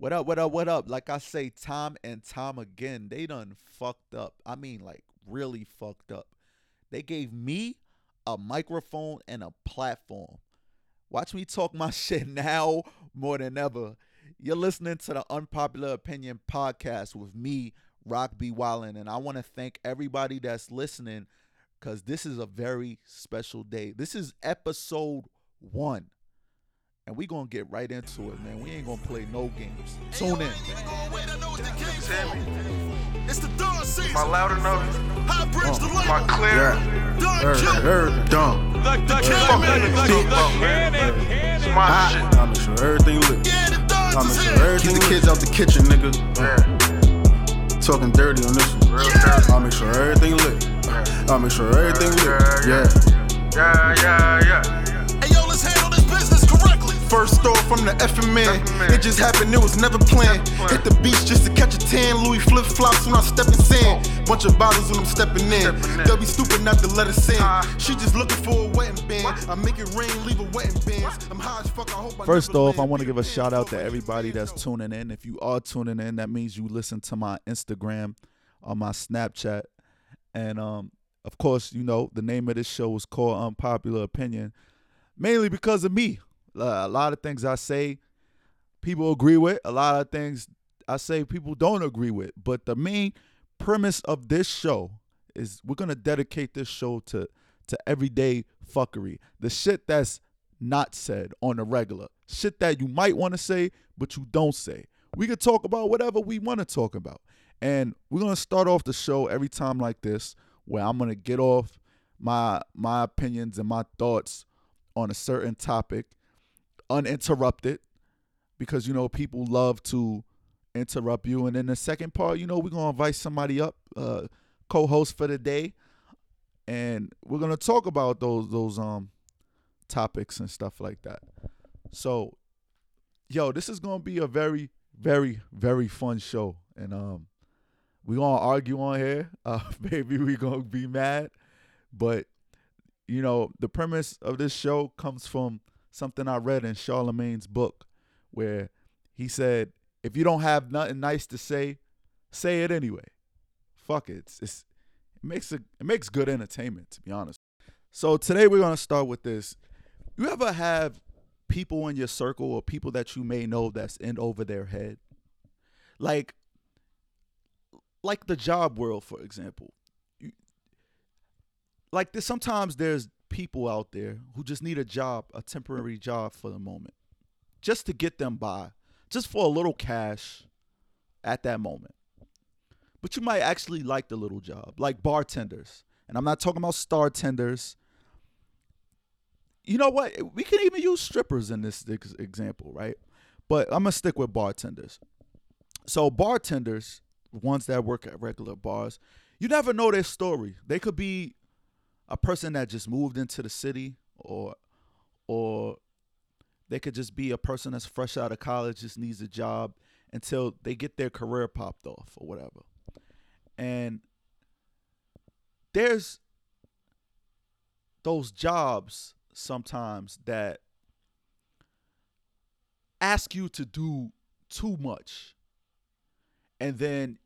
What up, what up, what up? Like I say time and time again, they done fucked up. I mean, like, really fucked up. They gave me a microphone and a platform. Watch me talk my shit now more than ever. You're listening to the Unpopular Opinion podcast with me, Rock B. Wallen, and I want to thank everybody that's listening because this is a very special day. This is episode one. And we gonna get right into it, man. We ain't gonna play no games. Tune in. It's the dawn season. Am I loud enough? High bridge the uh, Am I light. clear? Dawn Heard, killer. heard, dumb. The Fuck cannon. that nigga talk about, man. It's my I, shit. I make sure everything lit. Yeah, the I dawn make is sure here. everything Keep the kids out the kitchen, nigga. Yeah, Talking dirty on this one. real dirty. I make sure everything lit. I'll make sure everything lit. Yeah, Yeah. Yeah, yeah, First off, from the effing man. It just happened, it was never planned. Hit the beach just to catch a tan. Louis flip flops when I step in sand. Bunch of bottles when I'm stepping in. They'll be stupid not to let us in. She just looking for a wetting band. I make it rain, leave a wetting bands. I'm high as fuck, I hope I First off, I want to give a shout out to everybody that's tuning in. If you are tuning in, that means you listen to my Instagram or my Snapchat. And um, of course, you know, the name of this show is called Unpopular Opinion, mainly because of me. A lot of things I say, people agree with. A lot of things I say, people don't agree with. But the main premise of this show is we're gonna dedicate this show to to everyday fuckery. The shit that's not said on the regular. Shit that you might want to say, but you don't say. We can talk about whatever we want to talk about. And we're gonna start off the show every time like this, where I'm gonna get off my my opinions and my thoughts on a certain topic uninterrupted because you know people love to interrupt you. And then the second part you know we're gonna invite somebody up uh co-host for the day. And we're gonna talk about those those um topics and stuff like that. So yo this is gonna be a very very very fun show. And um we gonna argue on here. Uh maybe we gonna be mad. But you know the premise of this show comes from something i read in Charlamagne's book where he said if you don't have nothing nice to say say it anyway. Fuck it. It's, it's it makes it, it makes good entertainment to be honest. So today we're gonna start with this. You ever have people in your circle or people that you may know that's in over their head? Like like the job world for example. You, like this sometimes there's people out there who just need a job a temporary job for the moment just to get them by just for a little cash at that moment. But you might actually like the little job like bartenders. And i'm not talking about star tenders. You know what? We can even use strippers in this example right? But i'm gonna stick with bartenders. So bartenders ones that work at regular bars you never know their story. They could be a person that just moved into the city or or they could just be a person that's fresh out of college just needs a job until they get their career popped off or whatever. And there's those jobs sometimes that ask you to do too much. And then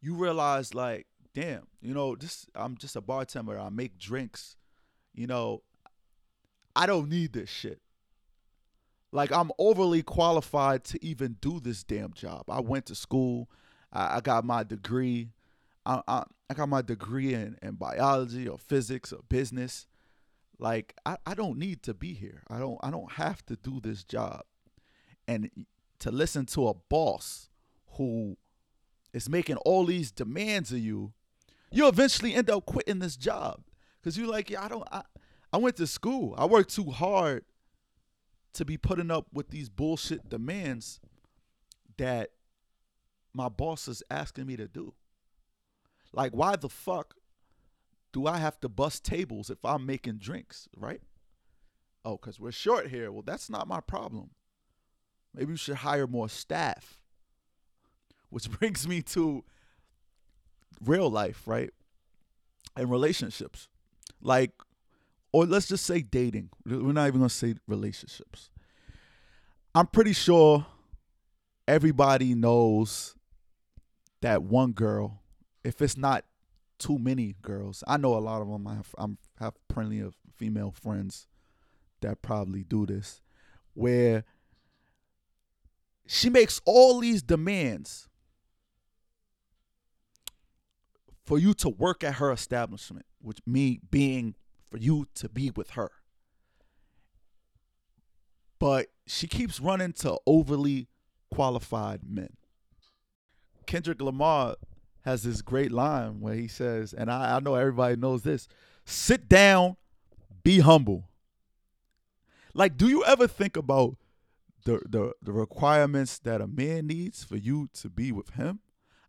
you realize like damn you know this i'm just a bartender. I make drinks. You know i don't need this shit. Like i'm overly qualified to even do this damn job. I went to school. I, I got my degree. I, I, I got my degree in, in biology or physics or business. Like I, I don't need to be here. I don't i don't have to do this job. And to listen to a boss who is making all these demands of you, you eventually end up quitting this job because you're like, yeah, I don't. I, I went to school. I worked too hard to be putting up with these bullshit demands that my boss is asking me to do. Like, why the fuck do I have to bust tables if I'm making drinks, right? Oh, because we're short here. Well, that's not my problem. Maybe you should hire more staff. Which brings me to real life, right? And relationships. Like, or let's just say dating. We're not even going to say relationships. I'm pretty sure everybody knows that one girl. If it's not too many girls, I know a lot of them. I have, I'm have plenty of female friends that probably do this, where she makes all these demands for you to work at her establishment, which me being for you to be with her. But she keeps running to overly qualified men. Kendrick Lamar has this great line where he says, and I, I know everybody knows this sit down, be humble. Like, do you ever think about the, the the requirements that a man needs for you to be with him?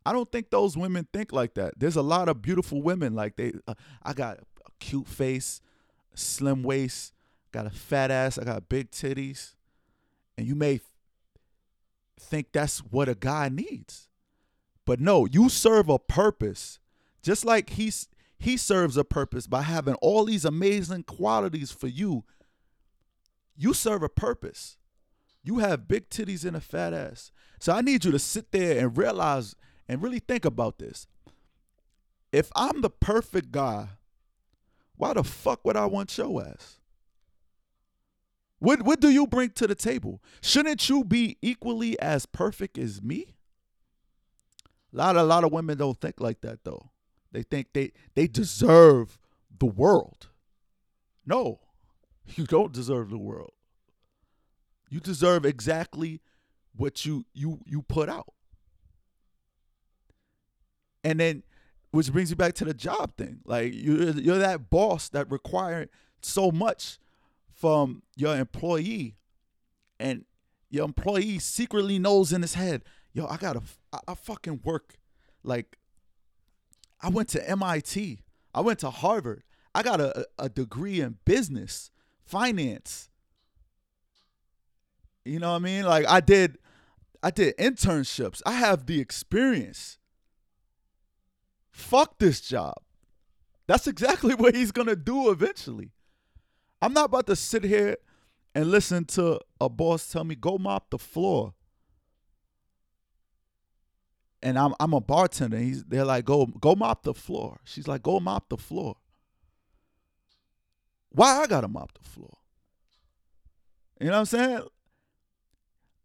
I don't think those women think like that. There's a lot of beautiful women like they. Uh, I got a cute face, slim waist, got a fat ass, I got big titties, and you may think that's what a guy needs, but no, you serve a purpose. Just like he's he serves a purpose by having all these amazing qualities for you. You serve a purpose. You have big titties and a fat ass. So I need you to sit there and realize and really think about this. If I'm the perfect guy, why the fuck would I want your ass? What what do you bring to the table? Shouldn't you be equally as perfect as me? A lot a lot of women don't think like that though. They think they they deserve the world. No. You don't deserve the world. You deserve exactly what you you you put out. And then which brings you back to the job thing. Like you're you're that boss that required so much from your employee and your employee secretly knows in his head, yo, I gotta I, I fucking work like I went to MIT. I went to Harvard. I got a, a degree in business, finance. You know what I mean? Like I did I did internships. I have the experience. Fuck this job. That's exactly what he's going to do eventually. I'm not about to sit here and listen to a boss tell me go mop the floor. And I'm I'm a bartender. He's they're like go go mop the floor. She's like go mop the floor. Why I gotta mop the floor? You know what I'm saying?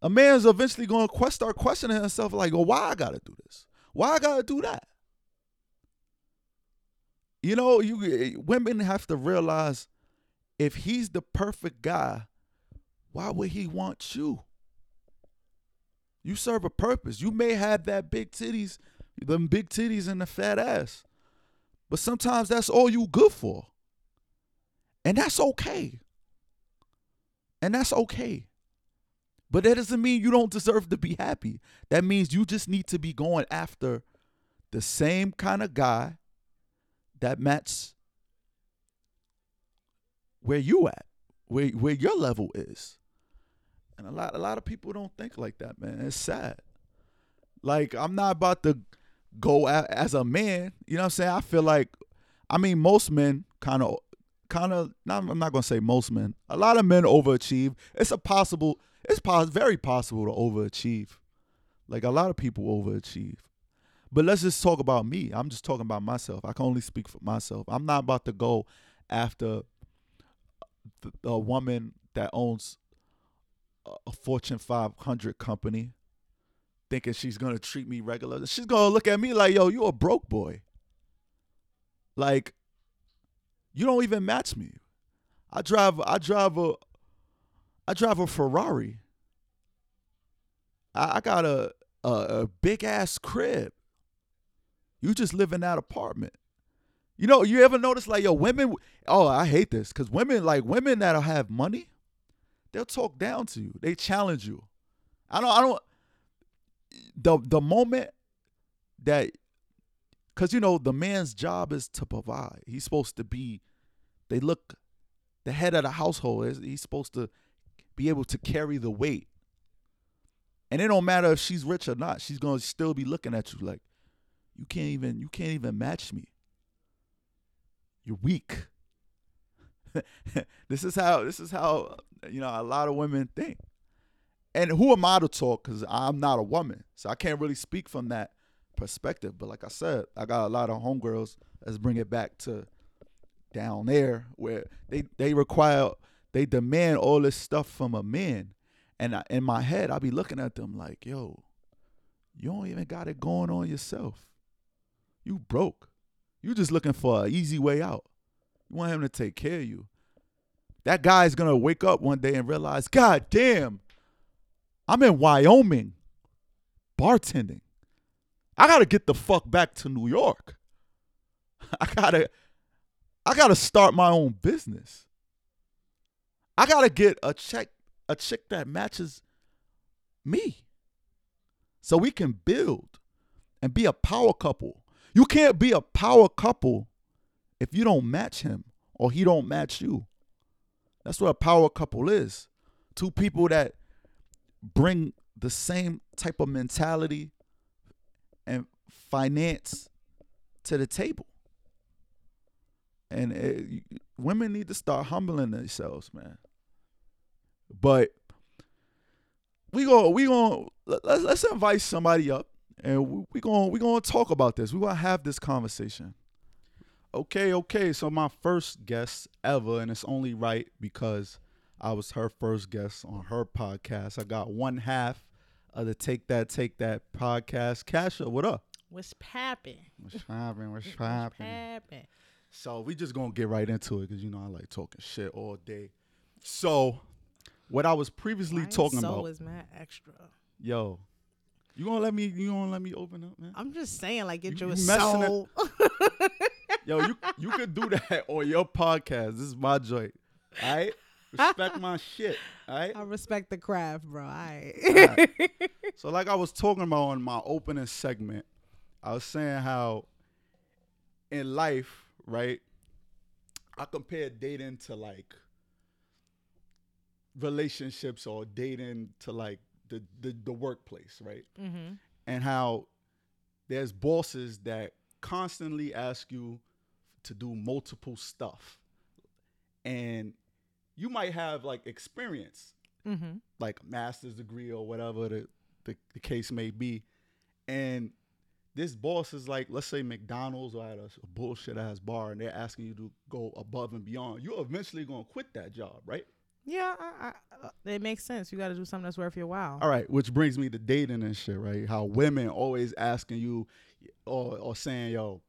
A man's eventually gonna start questioning himself like, well, why I gotta do this? Why I gotta do that? You know, you eh, women have to realize if he's the perfect guy, why would he want you? You serve a purpose. You may have that big titties, them big titties and the fat ass. But sometimes that's all you good for. And that's okay. And that's okay. But that doesn't mean you don't deserve to be happy. That means you just need to be going after the same kind of guy that match where you at, where where your level is. And a lot a lot of people don't think like that, man. It's sad. Like I'm not about to go a, as a man, you know what I'm saying? I feel like I mean most men kind of kind of not, I'm not going to say most men. A lot of men overachieve. It's a possible it's pos- very possible to overachieve. Like a lot of people overachieve. But let's just talk about me. I'm just talking about myself. I can only speak for myself. I'm not about to go after a woman that owns a Fortune 500 company thinking she's going to treat me regular. She's going to look at me like, "Yo, you a broke boy." Like you don't even match me. I drive I drive a I drive a Ferrari. I, I got a, a a big ass crib. You just live in that apartment. You know, you ever notice like yo women? Oh, I hate this because women like women that'll have money, they'll talk down to you. They challenge you. I don't. I don't. The the moment that, because you know the man's job is to provide. He's supposed to be. They look, the head of the household is. He's supposed to be able to carry the weight. And it don't matter if she's rich or not. She's gonna still be looking at you like, you can't even you can't even match me. You're weak. this is how this is how you know a lot of women think. and who am I to talk? Because I'm not a woman, so I can't really speak from that perspective. But like I said, I got a lot of homegirls. Let's bring it back to down there where they they require they demand all this stuff from a man, and I, in my head I be looking at them like, yo, you don't even got it going on yourself. You broke. You just looking for an easy way out. You want him to take care of you. That guy's gonna wake up one day and realize, God damn, I'm in Wyoming bartending. I gotta get the fuck back to New York. I gotta I gotta start my own business. I gotta get a check a chick that matches me. So we can build and be a power couple. You can't be a power couple if you don't match him or he don't match you. That's what a power couple is. Two people that bring the same type of mentality and finance to the table. And it, women need to start humbling themselves, man. But we go, we going let's let's invite somebody up, and we, we gonna we're going to talk about this. We're to have this conversation. Okay, okay. So my first guest ever, and it's only right because I was her first guest on her podcast. I got one half of the Take That Take That podcast. Kasha, what up? What's poppin'? What's poppin'? What's poppin'? poppin'? So we just gonna get right into it because you know I like talking shit all day. So what I was previously Mine talking so about, is mad extra. yo, you gonna let me? You gonna let me open up, man? I'm just saying, like, get You- your you soul. Yo, you you could do that on your podcast. This is my joint. All right, respect my shit. All right. I respect the craft, bro. I. Alright. So like I was talking about on my opening segment, I was saying how in life, right? I compare dating to like relationships or dating to like the the, the workplace, right? mm-hmm. And how there's bosses that constantly ask you to do multiple stuff. And you might have like experience Mm-hmm. like a master's degree or whatever the, the, the case may be. And this boss is like, let's say McDonald's or at a, a bullshit ass bar and they're asking you to go above and beyond. You're eventually gonna quit that job, right? Yeah, I, I, uh, it makes sense. You got to do something that's worth your while. All right, which brings me to dating and shit, right? How women always asking you or, or saying, yo,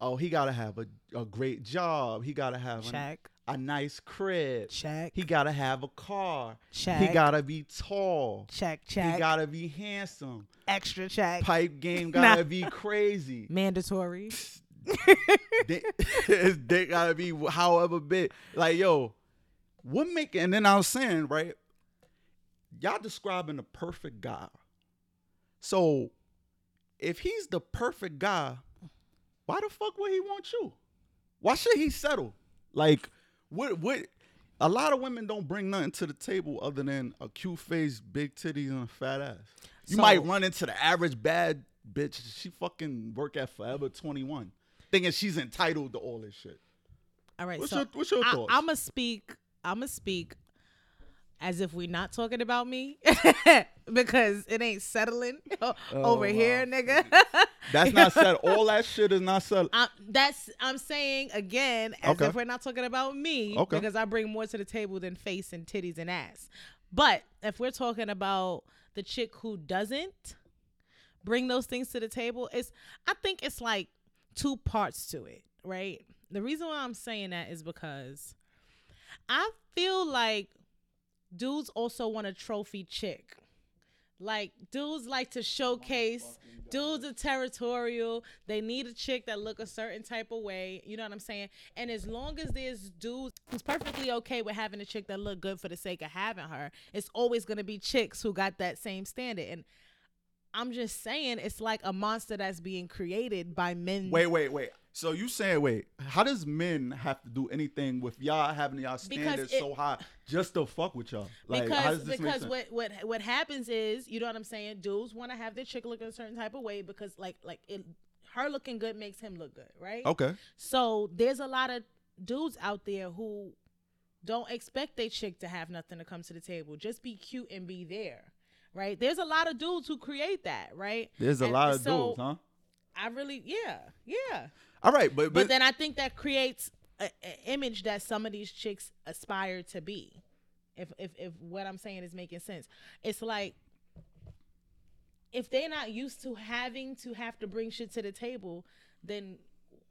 oh, he gotta have a, a great job. He gotta have a, Check, a nice crib. check, He gotta have a car. check. He gotta be tall. check, check. He gotta be handsome. extra check. pipe game gotta be crazy. Mandatory. dick, his dick gotta be however big. Like, yo, what make and then I was saying, right? Y'all describing the perfect guy. So if he's the perfect guy, why the fuck would he want you? Why should he settle? Like, what what a lot of women don't bring nothing to the table other than a cute face, big titties, and a fat ass. You So- might run into the average bad bitch. She fucking work at Forever 21, thinking she's entitled to all this shit. All right. What's so your What's your I, thoughts? I'm gonna speak. I'm gonna speak as if we're not talking about me because it ain't settling oh, over Oh, here, nigga. That's not said. All that shit is not said. I'm, that's I'm saying again as Okay. if we're not talking about me Okay. because I bring more to the table than face and titties and ass. But if we're talking about the chick who doesn't bring those things to the table, it's I think it's like two parts to it, right? The reason why I'm saying that is because I feel like dudes also want a trophy chick. Like dudes like to showcase. Dudes are territorial. They need a chick that look a certain type of way. You know what I'm saying? And as long as there's dudes who's perfectly okay with having a chick that look good for the sake of having her, it's always gonna be chicks who got that same standard. And I'm just saying, it's like a monster that's being created by men. Wait, wait, wait. So you saying, wait, how does men have to do anything with y'all having y'all standards it- so high just to fuck with y'all? Like, how because does this make because what what what happens is you know what I'm saying. Dudes want to have their chick look a certain type of way because like like it, her looking good makes him look good, right? okay. So there's a lot of dudes out there who don't expect their chick to have nothing to come to the table. Just be cute and be there. Right? There's a lot of dudes who create that, right? There's a And lot of so dudes, huh? I really yeah, yeah. All right, but But, but, then I think that creates an image that some of these chicks aspire to be. If if if what I'm saying is making sense, it's like if they're not used to having to have to bring shit to the table, then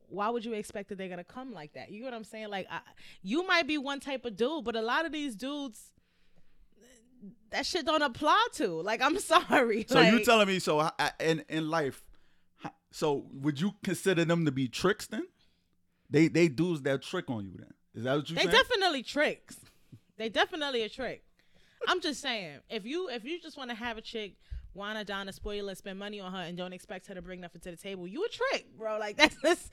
why would you expect that they're gonna come like that? You know what I'm saying? Like, I, you might be one type of dude, but a lot of these dudes, that shit don't apply to. Like, I'm sorry. so you Like, telling me so I, in in life, so would you consider them to be tricks then? They they dudes that trick on you then. Is that what you They saying? definitely tricks. They definitely a trick. I'm just saying, if you if you just want to have a chick wanna dine a spoiler, spend money on her, and don't expect her to bring nothing to the table, you a trick, bro. Like that's that's,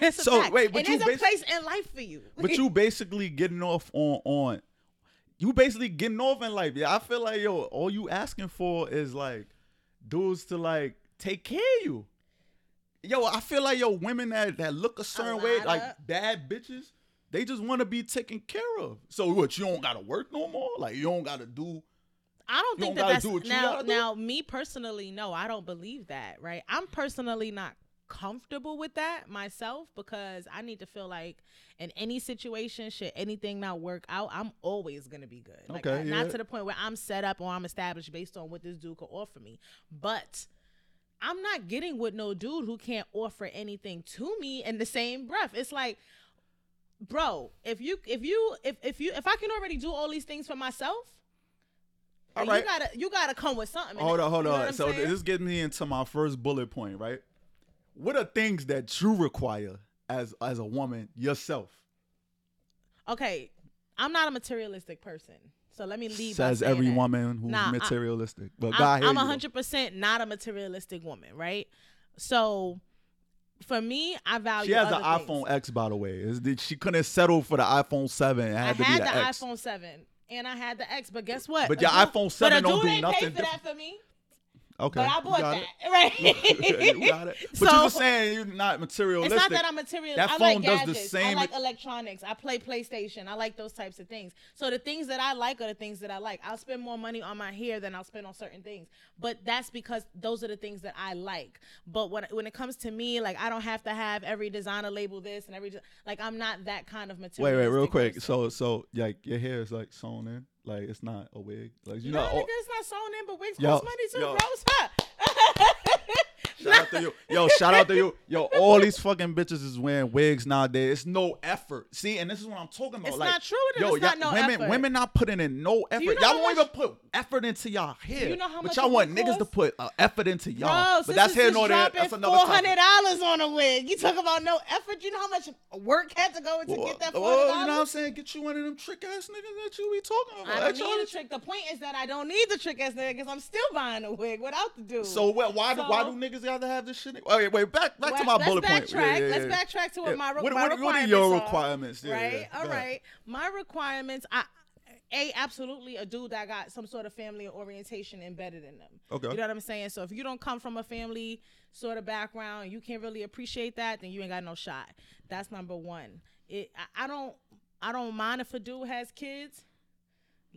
that's So, fact. wait, but and you there's a place in life for you. but you basically getting off on on you basically getting off in life. Yeah, I feel like yo, all you asking for is like dudes to like take care of you. Yo, I feel like yo, women that that look a certain way, like of- bad bitches, they just want to be taken care of. So what? You don't gotta work no more. Like you don't gotta do. I don't think don't that that's do now. Now, me personally, no, I don't believe that. Right? I'm personally not comfortable with that myself because I need to feel like in any situation, should anything not work out, I'm always gonna be good. Like, Okay, I- not to the point where I'm set up or I'm established based on what this dude could offer me, but. I'm not getting with no dude who can't offer anything to me in the same breath. It's like, bro, if you if you if if you if I can already do all these things for myself, All you gotta you gotta come with something. Hold on, hold You know on. So saying? this gets me into my first bullet point, right? What are things that you require as as a woman yourself? okay, I'm not a materialistic person, so let me leave. Says every that. woman who's Nah, I- materialistic. But God, I'm, I'm 100% not a materialistic woman, right? So for me, I value. She has an iPhone X, by the way. Is that she couldn't settle for the iPhone Seven. It I had to had be the iPhone 7 and I had the X, but guess what? But your iPhone but 7 a don't do nothing Pay for different. that for me. Okay, But I you bought got that, it. right? you got it. But you So- just saying you're not materialistic. It's not that I'm material. That I phone like does the gadgets. same- I like electronics. I play PlayStation. I like those types of things. So the things that I like are the things that I like. I'll spend more money on my hair than I'll spend on certain things. But that's because those are the things that I like. But when when it comes to me, like I don't have to have every designer label this and every like I'm not that kind of materialistic. Wait, material. wait, real quick. So, so like your hair is like sewn in, like it's not a wig. Like you no, know, nigga, oh, it's not sewn in, but wigs Yo, cost money too, yo. bro. Shout out to you. Yo, shout out to you. Yo, all these fucking bitches is wearing wigs nowadays. It's no effort. See, and this is what I'm talking about. It's like, not true yo, it's not no women, effort. women not putting in no effort. you know y'all won't much- even put effort into y'all hair. you know how much but y'all want wig niggas to put uh, effort into y'all. Bro, but that's here nor there. That's another four hundred topic. dollars on a wig. You talk about no effort. You know how much work had to go into Well, get that four well, you know what I'm saying? Get you one of them trick ass niggas that you be talking about. I don't need a trick. The point is that I don't need the trick ass nigga because I'm still buying a wig without the dude. So what? Why do why do So- niggas gotta have this shit? Oh, wait, wait, back back to Well, my let's bullet point. backtrack. Yeah, yeah, Let's backtrack to what Yeah. my, What- my what- requirements what are your are. requirements? Yeah, right. yeah. All ahead. My requirements. I a absolutely a dude that got some sort of family orientation embedded in them. Okay. You know what I'm saying? So if you don't come from a family sort of background, you can't really appreciate that, then you ain't got no shot. That's number one. It. I, I don't. I don't mind if a dude has kids.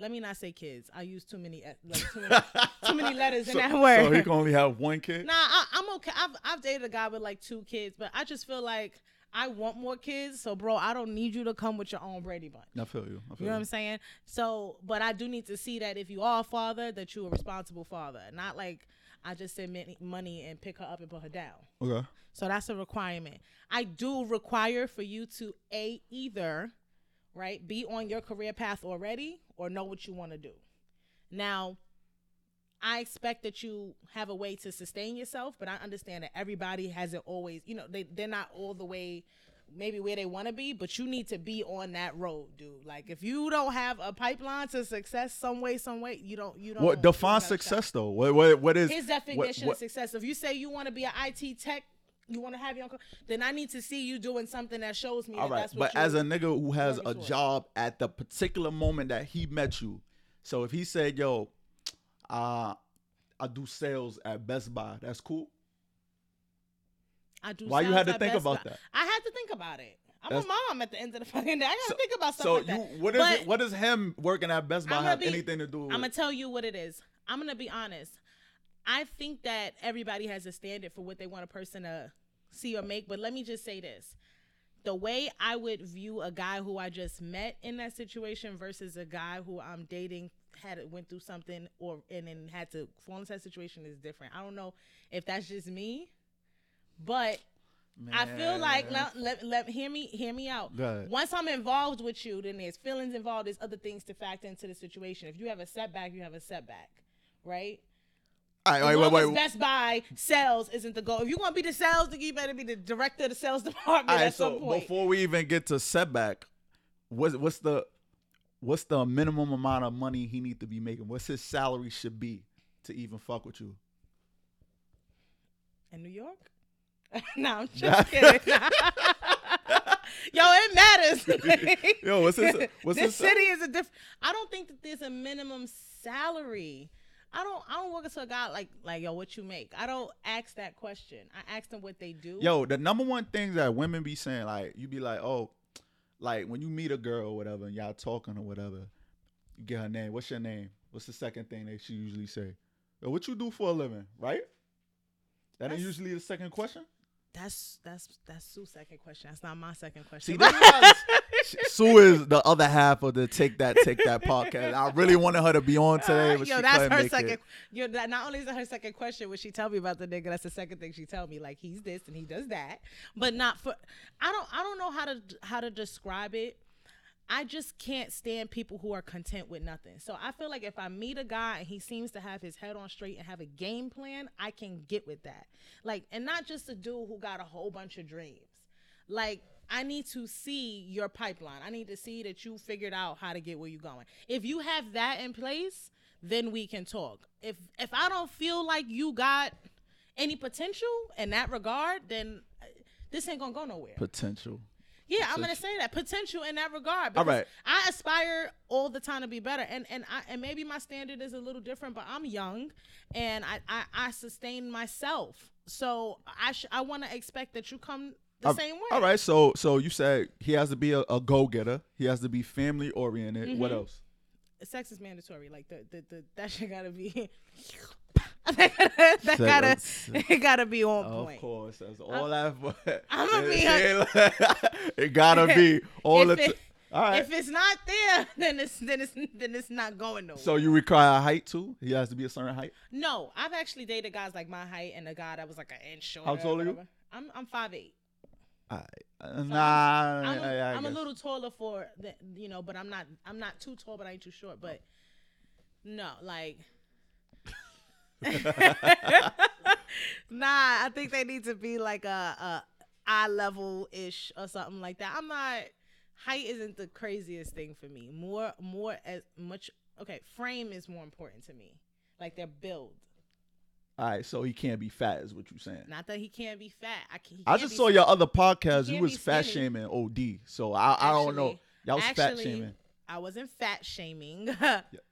Let me not say kids. I use too many uh, like too many, too many letters in that word. So he can only have one kid. Nah, I, I'm okay. I've I've dated a guy with like two kids, but I just feel like I want more kids. So, bro, I don't need you to come with your own Brady bunch. I feel you. I feel You know what I'm saying? So, but I do need to see that if you are a father, that you're a responsible father, not like I just send money and pick her up and put her down. Okay. So that's a requirement. I do require for you to a either, right, be on your career path already or know what you want to do. Now, I expect that you have a way to sustain yourself, but I understand that everybody hasn't always, you know, they they're not all the way maybe where they want to be, but you need to be on that road, dude. Like if you don't have a pipeline to success some way, some way, you don't you don't What define success though? What what what is his what- definition what- of success. If you say you want to be an IT tech, you want to have your own, then I need to see you doing something that shows me All that right, that's what you. All right, but as a nigga who has a towards. job at the particular moment that he met you, so if he said, "Yo, uh, I do sales at Best Buy," that's cool. I do. Why you had to think Best about Buy. that? I had to think about it. I'm That's- a mom at the end of the fucking day. I gotta So- think about stuff So like you, what is But it? What does him working at Best Buy have be- anything to do with? I'm gonna tell you what it is. I'm gonna be honest. I think that everybody has a standard for what they want a person to see or make. But let me just say this: the way I would view a guy who I just met in that situation versus a guy who I'm dating had went through something or and then had to fall into that situation is different. I don't know if that's just me, but I feel like Man. let, let, let hear me hear me out. Once I'm involved with you, then there's feelings involved. There's other things to factor into the situation. If you have a setback, you have a setback, right? All right, wait, wait, wait. Best Buy sales isn't the goal. If you're gonna be the sales, nigga, you better be the director of the sales department All right, at some so point. before we even get to setback, what's what's the what's the minimum amount of money he need to be making? What's his salary should be to even fuck with you? in New York? no, I'm just kidding. Yo, it matters. Yo, what's his what's this his city is a different. I don't think that there's a minimum salary. I don't. I don't walk into a guy like like yo, what you make? I don't ask that question. I ask them what they do. Yo, the number one thing that women be saying, like, you be like, oh, like when you meet a girl or whatever, and y'all talking or whatever, you get her name. What's your name? What's the second thing that she usually say? Yo, what you do for a living, right? That ain't That's- usually the second question. That's that's that's Sue's second question. That's not my second question. is- Sue is the other half of the take that take that podcast. I really wanted her to be on uh, today, but yo, she that's couldn't her make second. it. Yo, that, not only is that her second question, when she tell me about the nigga, that's the second thing she tell me. Like he's this and he does that, but not for. I don't. I don't know how to how to describe it. I just can't stand people who are content with nothing. So I feel like if I meet a guy and he seems to have his head on straight and have a game plan, I can get with that. Like, and not just a dude who got a whole bunch of dreams. Like, I need to see your pipeline. I need to see that you figured out how to get where you're going. If you have that in place, then we can talk. If if I don't feel like you got any potential in that regard, then uh, this ain't gonna go nowhere. Potential. Yeah, I'm gonna say that potential in that regard. All right. I aspire all the time to be better, and and I and maybe my standard is a little different, but I'm young, and I I, I sustain myself, so I sh- I want to expect that you come the All- same way. All right, so so you said he has to be a, a go getter. He has to be family oriented. Mm-hmm. What else? sex is mandatory. Like the the, the that shit gotta be. that gotta, gotta, it gotta be on Of point. course, that's all that. But I'ma be it gotta be all the. It- all right. If it's not there, then it's then it's then it's not going nowhere. so you require a height too? He has to be a certain height. No, I've actually dated guys like my height and a guy that was like an inch shorter. How tall are you? I'm I'm five eight. Right. Uh, nah, I'm, a, I- I I'm a little taller for the, you know, but I'm not I'm not too tall, but I ain't too short. But no, like. nah, I think they need to be like a, a eye level ish or something like that. I'm not height isn't the craziest thing for me. More more as much okay, frame is more important to me. Like their build. All right, so he can't be fat, is what you're saying. Not that he can't be fat. I, can, he I just saw s- your other podcast. he You was fat skinny. shaming OD, so I I don't know. Actually- Y'all was fat shaming. I wasn't fat shaming.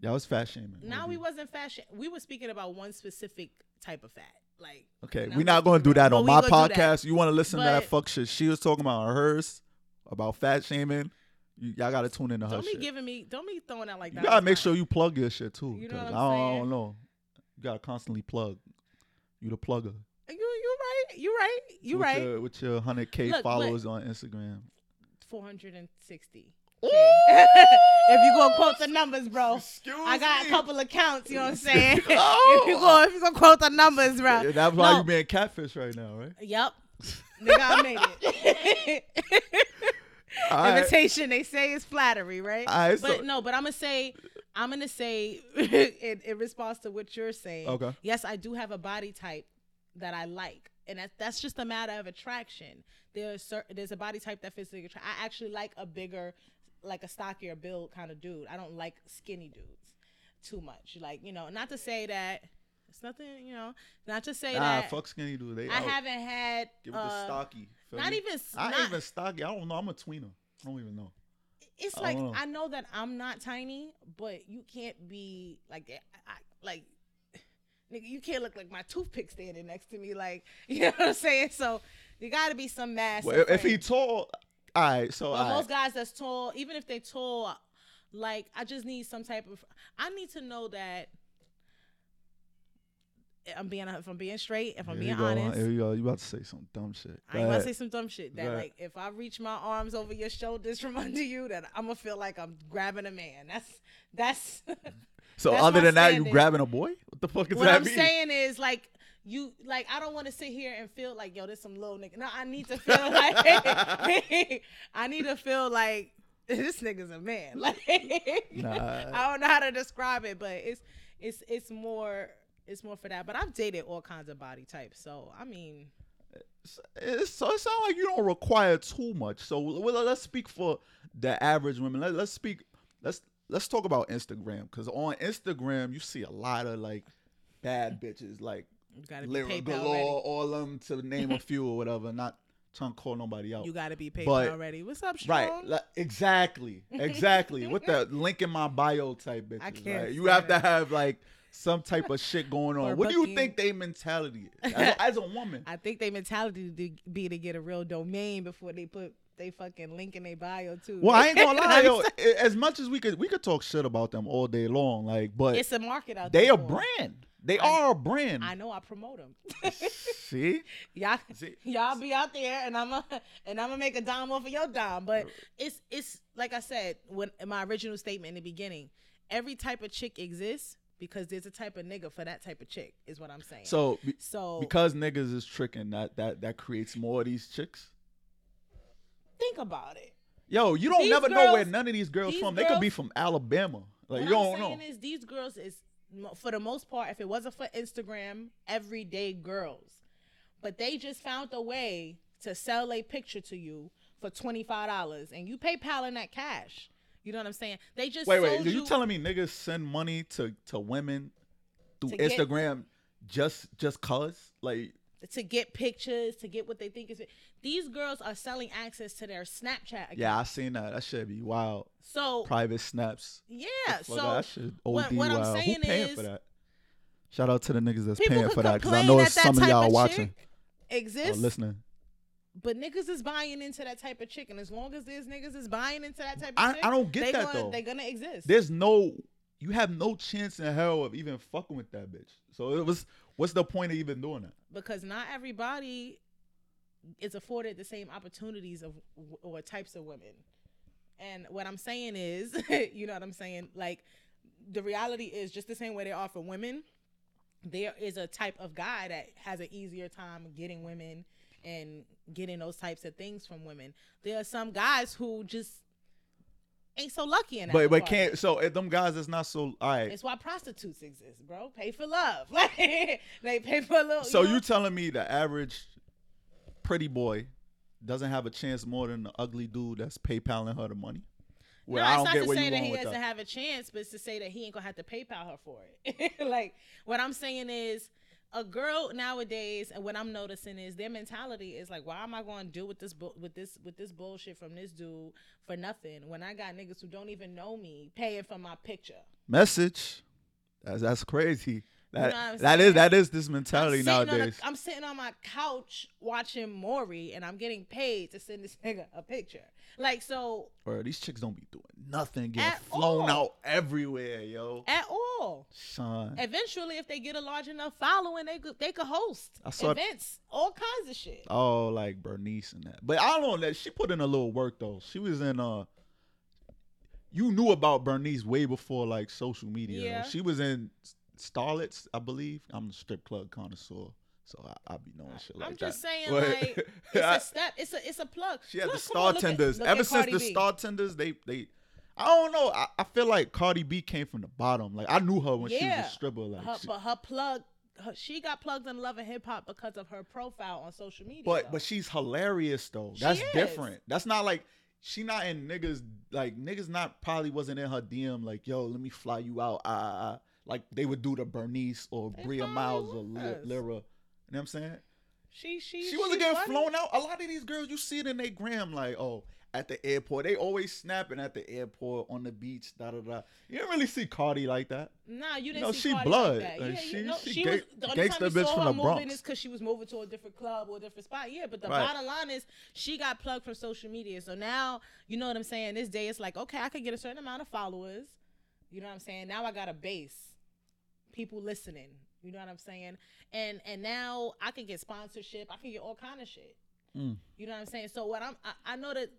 Y'all was fat shaming. now we wasn't fat. Sh- we were speaking about one specific type of fat. Like Okay, we're not going to do that on my gonna podcast. You want to listen to that fuck shit she was talking about on hers about fat shaming? You, y'all got to tune into her Don't be shit. giving me. Don't be throwing out like that. you gotta make sure you plug your shit too. You know what I'm I, don't, I don't know. You gotta constantly plug. You the plugger. You you right. You right. You with right. Your, with your hundred k Look, followers on Instagram. Four hundred and sixty. if you gonna quote the numbers, bro, Excuse I got me. a couple accounts. You know what I'm saying? Oh. if you oh. go, if you gonna quote the numbers, bro. Yeah, That's why No. you being catfish right now, right? Yep. Nigga, I made it. Right. Invitation, they say is flattery, right? But so- no, but I'm gonna say, I'm gonna say, in, in response to what you're saying. Okay. Yes, I do have a body type that I like, and that, that's just a matter of attraction. There's there's a body type that fits the attraction. I actually like a bigger, like a stockier build kind of dude. I don't like skinny dudes too much. Like you know, not to say that it's nothing. You know, not to say Nah, that fuck skinny dude. They I out. haven't had. Give it the uh, stocky. Not me? even I not- even stocky. I don't know. I'm a tweener. I don't even know. it's I like know. I know that I'm not tiny, but you can't be like. I, like, nigga, you can't look like my toothpick standing next to me. Like, you know what I'm saying? So you got to be some mass. Well, and if he tall, all right. So But right. most guys that's tall, even if they tall, like I just need some type of. I need to know that. I'm being if I'm being straight, if I'm Here being go. honest. Here you go. You about to say some dumb shit. I Go ain't about to say some dumb shit that like if I reach my arms over your shoulders from under you, that I'm gonna feel like I'm grabbing a man. That's that's So that's other than that, you grabbing a boy? What the fuck is what that What I'm mean? saying is like you like I don't want to sit here and feel like yo, this some little nigga. No, I need to feel like I need to feel like this nigga's a man. Like Nah. I don't know how to describe it, but it's it's it's more it's more for that. But I've dated all kinds of body types, so I mean, It's, so it sounds like you don't require too much. So well, let's speak for the average women. Let, let's speak. Let's let's talk about Instagram because on Instagram you see a lot of like bad bitches, like you gotta be lyric PayPal galore, ready. all of them to name a few or whatever. Not trying to call nobody out. You gotta be PayPal But- ready. What's up, Right, like, exactly, exactly. With the link in my bio type bitches, I can't right? You have to have like some type of shit going on. Or What do you think they mentality is as a, as a woman? I think they mentality to be to get a real domain before they put they fucking link in their bio too. Well, I ain't gonna lie, yo. A- As much as we could, we could talk shit about them all day long, like, but it's a market out there. they a for 'em. brand. They I- are a brand. I know I promote them. See, y'all, See- y'all be out there, and I'm a, and I'm gonna make a dime off of your dime. But it's it's like I said when in my original statement in the beginning, every type of chick exists because there's a type of nigga for that type of chick. Is what I'm saying. so be- so because niggas is tricking, that that that creates more of these chicks. think about it. Yo, you don't These never know where none of these girls these from. They could be from Alabama. Like what you I'm don't know. is these girls is for the most part, if it wasn't for Instagram, everyday girls, but they just found a way to sell a picture to you for twenty five dollars, and you PayPal in that cash. You know what I'm saying? They just Wait, wait. Are you telling me niggas send money to to women through To get- Instagram just just cause? Like to get pictures to get what they think is. These girls are selling access to their Snapchat account. yeah, I seen that. That should be wild. So Private snaps. yeah, so that shit. OD what, what I'm wild. saying Who paying is for that? Shout out to the niggas that's paying for that because I know it's some of y'all of watching or exists. listening. But niggas is buying into that type of chicken. as long as there's niggas is buying into that type of I- chick, I don't get that, gonna, though. They're gonna exist. There's no, you have no chance in hell of even fucking with that bitch. So it was, what's the point of even doing that? because not everybody is afforded the same opportunities of or types of women. And what I'm saying is, you know what I'm saying? Like the reality is just the same way they are for women. There is a type of guy that has an easier time getting women and getting those types of things from women. There are some guys who just ain't so lucky in that. But but can't. So them guys is not so. All right. It's why prostitutes exist, bro. Pay for love. Like they pay for a little. So know? you telling me the average pretty boy doesn't have a chance more than the ugly dude that's PayPaling her the money? Well, no, I it's don't not get to say that he doesn't that. have a chance, but it's to say that he ain't gonna have to PayPal her for it. like what I'm saying is, a girl nowadays, and what I'm noticing is their mentality is like, why am I going to deal with this bu- with this with this bullshit from this dude for nothing when I got niggas who don't even know me paying for my picture. Message. That's that's crazy. That know that is that is this I'm mentality nowadays. a, I'm sitting on my couch watching Maury, and I'm getting paid to send this nigga a picture. Like so, Bro, these chicks don't be doing nothing, getting flown all. out everywhere, yo. at all. Son. Eventually, if they get a large enough following, they could they could host events, all kinds of shit. Oh, like Bernice and that. But I don't know that she put in a little work though. She was in uh you knew about Bernice way before like social media. Yeah. She was in Starlets, I believe. I'm a strip club connoisseur, so I, I be knowing shit like that. I'm that. just saying, But- like it's a step. It's a it's a plug. she had Look, the come on, star at- tenders. Ever since the B. star tenders, they they I don't know. I, I feel like Cardi B came from the bottom. Like I knew her when she was a stripper. Like her, she- but her plug, her, she got plugged in love and hip hop because of her profile on social media. But though. but she's hilarious though. She That's is. different. That's not like she not in niggas like niggas not probably wasn't in her DM like yo let me fly you out ah, ah, ah. Like they would do to Bernice or They Bria Myles or Lira. You know what I'm saying? she she She wasn't she's getting funny. flown out. A lot of these girls you see it in their gram like oh at the airport. They always snapping at the airport on the beach. Da da da. You didn't really see Cardi like that. Nah, you didn't No, see she Cardi blood. Like that. Like, yeah, she- you know, she she ga- was the only time you bitch saw from her the moving is because she was moving to a different club or a different spot. Yeah, but the Right. bottom line is she got plugged from social media. So now you know what I'm saying. This day it's like okay, I could get a certain amount of followers. You know what I'm saying? Now I got a base, people listening. You know what I'm saying? And and now I can get sponsorship. I can get all kind of shit. Mm. You know what I'm saying? So what I'm I, I know that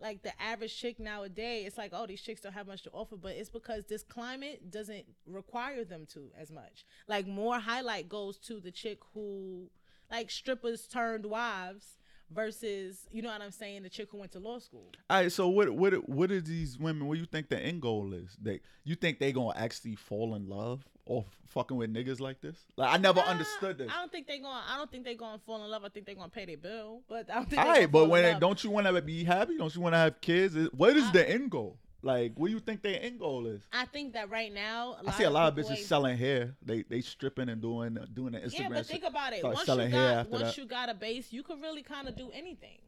like the average chick nowadays, it's like, oh, these chicks don't have much to offer, but it's because this climate doesn't require them to as much. Like more highlight goes to the chick who like strippers turned wives versus, you know what I'm saying, the chick who went to law school. All right, so what what what are these women? What do you think the end goal is? They you think they gonna actually fall in love or fucking with niggas like this? Like I never Nah, understood this. I don't think they gonna. I don't think they going to fall in love. I think they going to pay their bill, but I don't think All gonna right, but when it, don't you want to be happy? Don't you want to have kids? What is I- the end goal? Like, what do you think their end goal is? I think that right now I see a lot of bitches ain't- selling hair. They they stripping and doing doing the Instagram. Yeah, but think about it. Once you got once that. you got a base, you can really kind of do anything.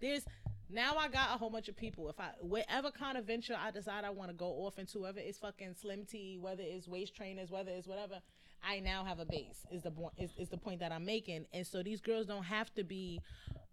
There's now I got a whole bunch of people. If I whatever kind of venture I decide I want to go off into, whether it's fucking slim tea, whether it's waist trainers, whether it's whatever, I now have a base. Is the point is, is the point that I'm making, and so these girls don't have to be,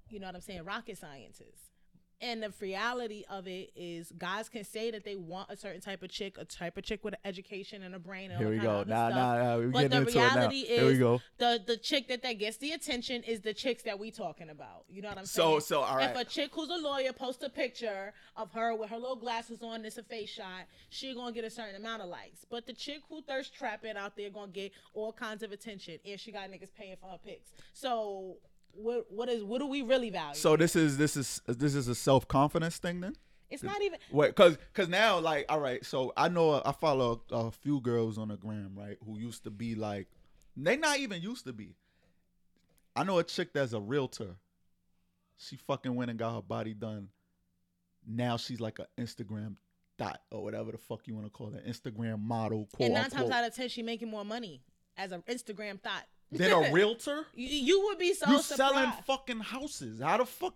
you know what I'm saying, rocket scientists. And the reality of it is, guys can say that they want a certain type of chick, a type of chick with an education and a brain. And Here we go. of Nah, nah, nah. We But getting the into it now. reality is, Here we go. the the chick that that gets the attention is the chicks that we talking about. You know what I'm So- saying? so, all right. If a chick who's a lawyer posts a picture of her with her little glasses on, it's a face shot. She gonna get a certain amount of likes. But the chick who thirst trapping out there gonna get all kinds of attention, and she got niggas paying for her pics. So what what is what do we really value? So this is this is this is a self confidence thing then. it's not even. Wait, cause, cause now, like, all right. So I know I follow a, a few girls on the gram, right, who used to be like, they not even used to be. I know a chick that's a realtor. She fucking went and got her body done. Now she's like an Instagram dot or whatever the fuck you want to call it, Instagram model, quote and nine times out of ten, she making more money as an Instagram thought. Then a realtor? you, you would be so you surprised. selling fucking houses. How the fuck?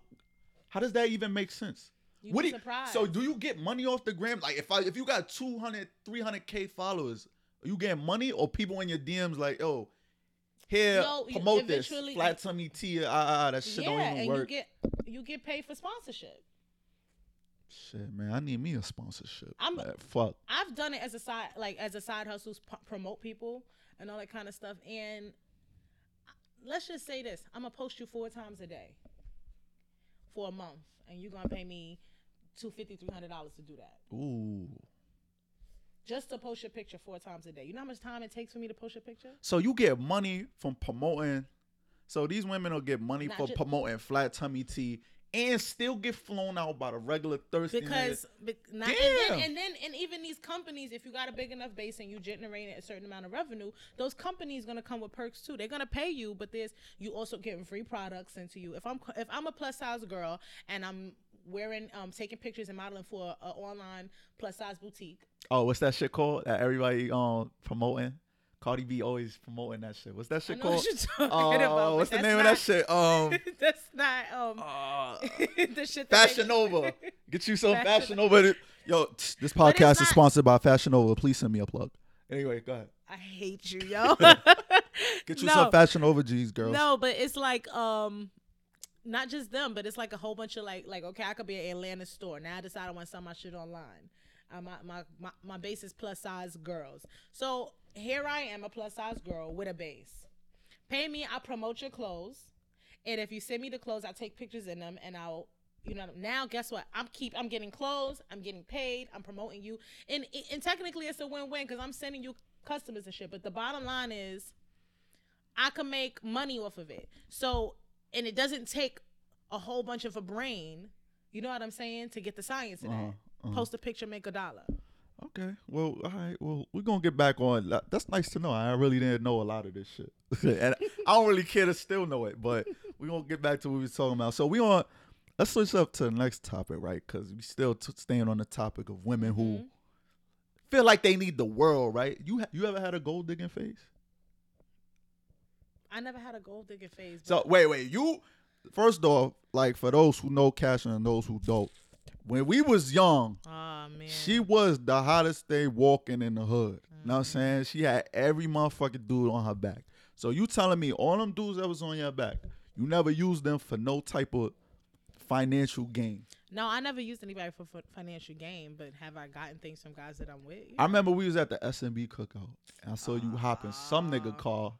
How does that even make sense? You'd What do you- surprised. so do you get money off the gram? Like if I if you got 200, 300 k followers, are you getting money or people in your DMs like, oh, here No, promote this flat tummy tea, ah, ah, ah, that shit yeah, don't even and work. you get you get paid for sponsorship. shit, man, I need me a sponsorship. I'm- man. fuck. I've done it as a side like as a side hustle, promote people and all that kind of stuff. And let's just say this: I'm gonna post you four times a day for a month, and you're gonna pay me two fifty, three hundred dollars to do that. Ooh. Just to post your picture four times a day. You know how much time it takes for me to post your picture? So you get money from promoting. So these women will get money Not for promoting flat tummy tea and still get flown out by the regular thirsty. because be, not, and, then, and then and even these companies if you got a big enough base and you generating a certain amount of revenue those companies gonna come with perks too they're gonna pay you but there's you also getting free products sent to you if i'm if i'm a plus size girl and i'm wearing um taking pictures and modeling for an online plus size boutique Oh, what's that shit called that everybody um promoting? Cardi B always promoting that shit. What's that shit know call? what about, what's the name of that shit? Um, that's not um uh, the shit Fashion Nova. Get you some Fashion- Nova. Yo, tch, this podcast is sponsored by Fashion Nova. Please send me a plug. Anyway, go ahead. i hate you yo Get you No. some Fashion Nova G's, girls. No, but it's like um not just them, but it's like a whole bunch of like like okay, I could be an Atlanta store. Now I decide I want to sell my shit online. Uh, my, my my my base is plus size girls. So here I am, a plus size girl with a base. Pay me, I promote your clothes, and if you send me the clothes, I take pictures in them, and I'll. You know now, guess what? I'm keep. I'm getting clothes. I'm getting paid. I'm promoting you, and and technically it's a win-win because I'm sending you customers and shit. But the bottom line is, I can make money off of it. So, and it doesn't take a whole bunch of a brain. You know what I'm saying? To get the science in Uh-huh, that. uh-huh. Post a picture, make a dollar. Okay. Well, all right. Well, we're gonna get back on. That's nice to know. I really didn't know a lot of this shit, and I don't really care to still know it. But we're gonna get back to what we was talking about. So we on. Let's switch up to the next topic, right? Because we still t- staying on the topic of women who Mhm. feel like they need the world, right? You ha- you ever had a gold digging phase? I never had a gold digging phase. So wait, wait. You first off, like for those who know Cash and those who don't, when we was young, Oh man. she was the hottest thing walking in the hood. Know what I'm Mm-hmm. saying? She had every motherfucking dude on her back. So you telling me all them dudes that was on your back, you never used them for no type of financial gain. no, I never used anybody for, for financial gain, but have I gotten things from guys that I'm with? I remember we was at the SMB cookout and I saw you hopping some nigga car.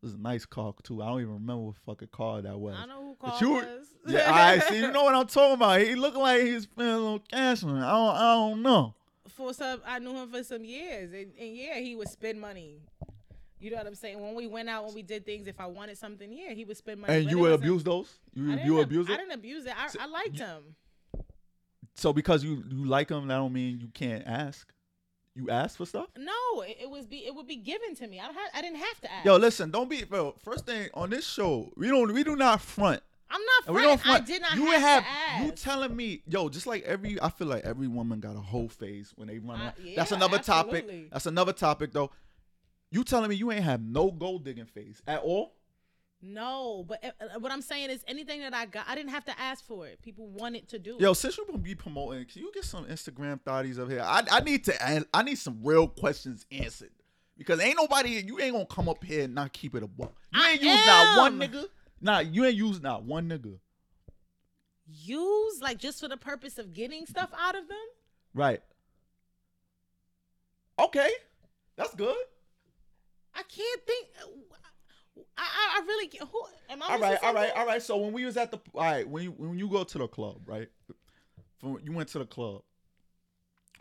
It was a nice car too. I don't even remember what fucking car that was. I know who called you- was. Yeah, I see. You know what I'm talking about. He looked like he's spending a little cash on it. I don't, I don't know. for some I knew him for some years and, and yeah he would spend money you know what I'm saying when we went out when we did things if I wanted something yeah he would spend money And you would abuse those? You you ab- abuse I didn't abuse it I, I liked him So because you you like them, that don't mean you can't ask. You ask for stuff. no it, it was be it would be given to me I, don't have, I didn't have to ask Yo, listen, don't be. Bro, first thing on this show, we don't we do not front. I'm not And we don't front. I did not you have, have to ask you telling me, yo, just like every. I feel like every woman got a whole phase when they run. Around. That's yeah, another absolutely. topic. That's another topic though. You telling me you ain't have no gold digging phase at all? No but uh, what I'm saying is anything that I got I didn't have to ask for it people wanted to do it. Yo, since you're gonna be promoting, can you get some Instagram thotties up here? I, I need to I need some real questions answered. Because ain't nobody you ain't gonna come up here and not keep it a buck. You I ain't use not one nigga. Nah, you ain't use not one nigga. use like just for the purpose of getting stuff out of them Right. Okay. That's good. I can't think. I I, I really can't. Who am I? All right, all right, all right. So when we was at the all right, when you when you go to the club, right? From you went to the club.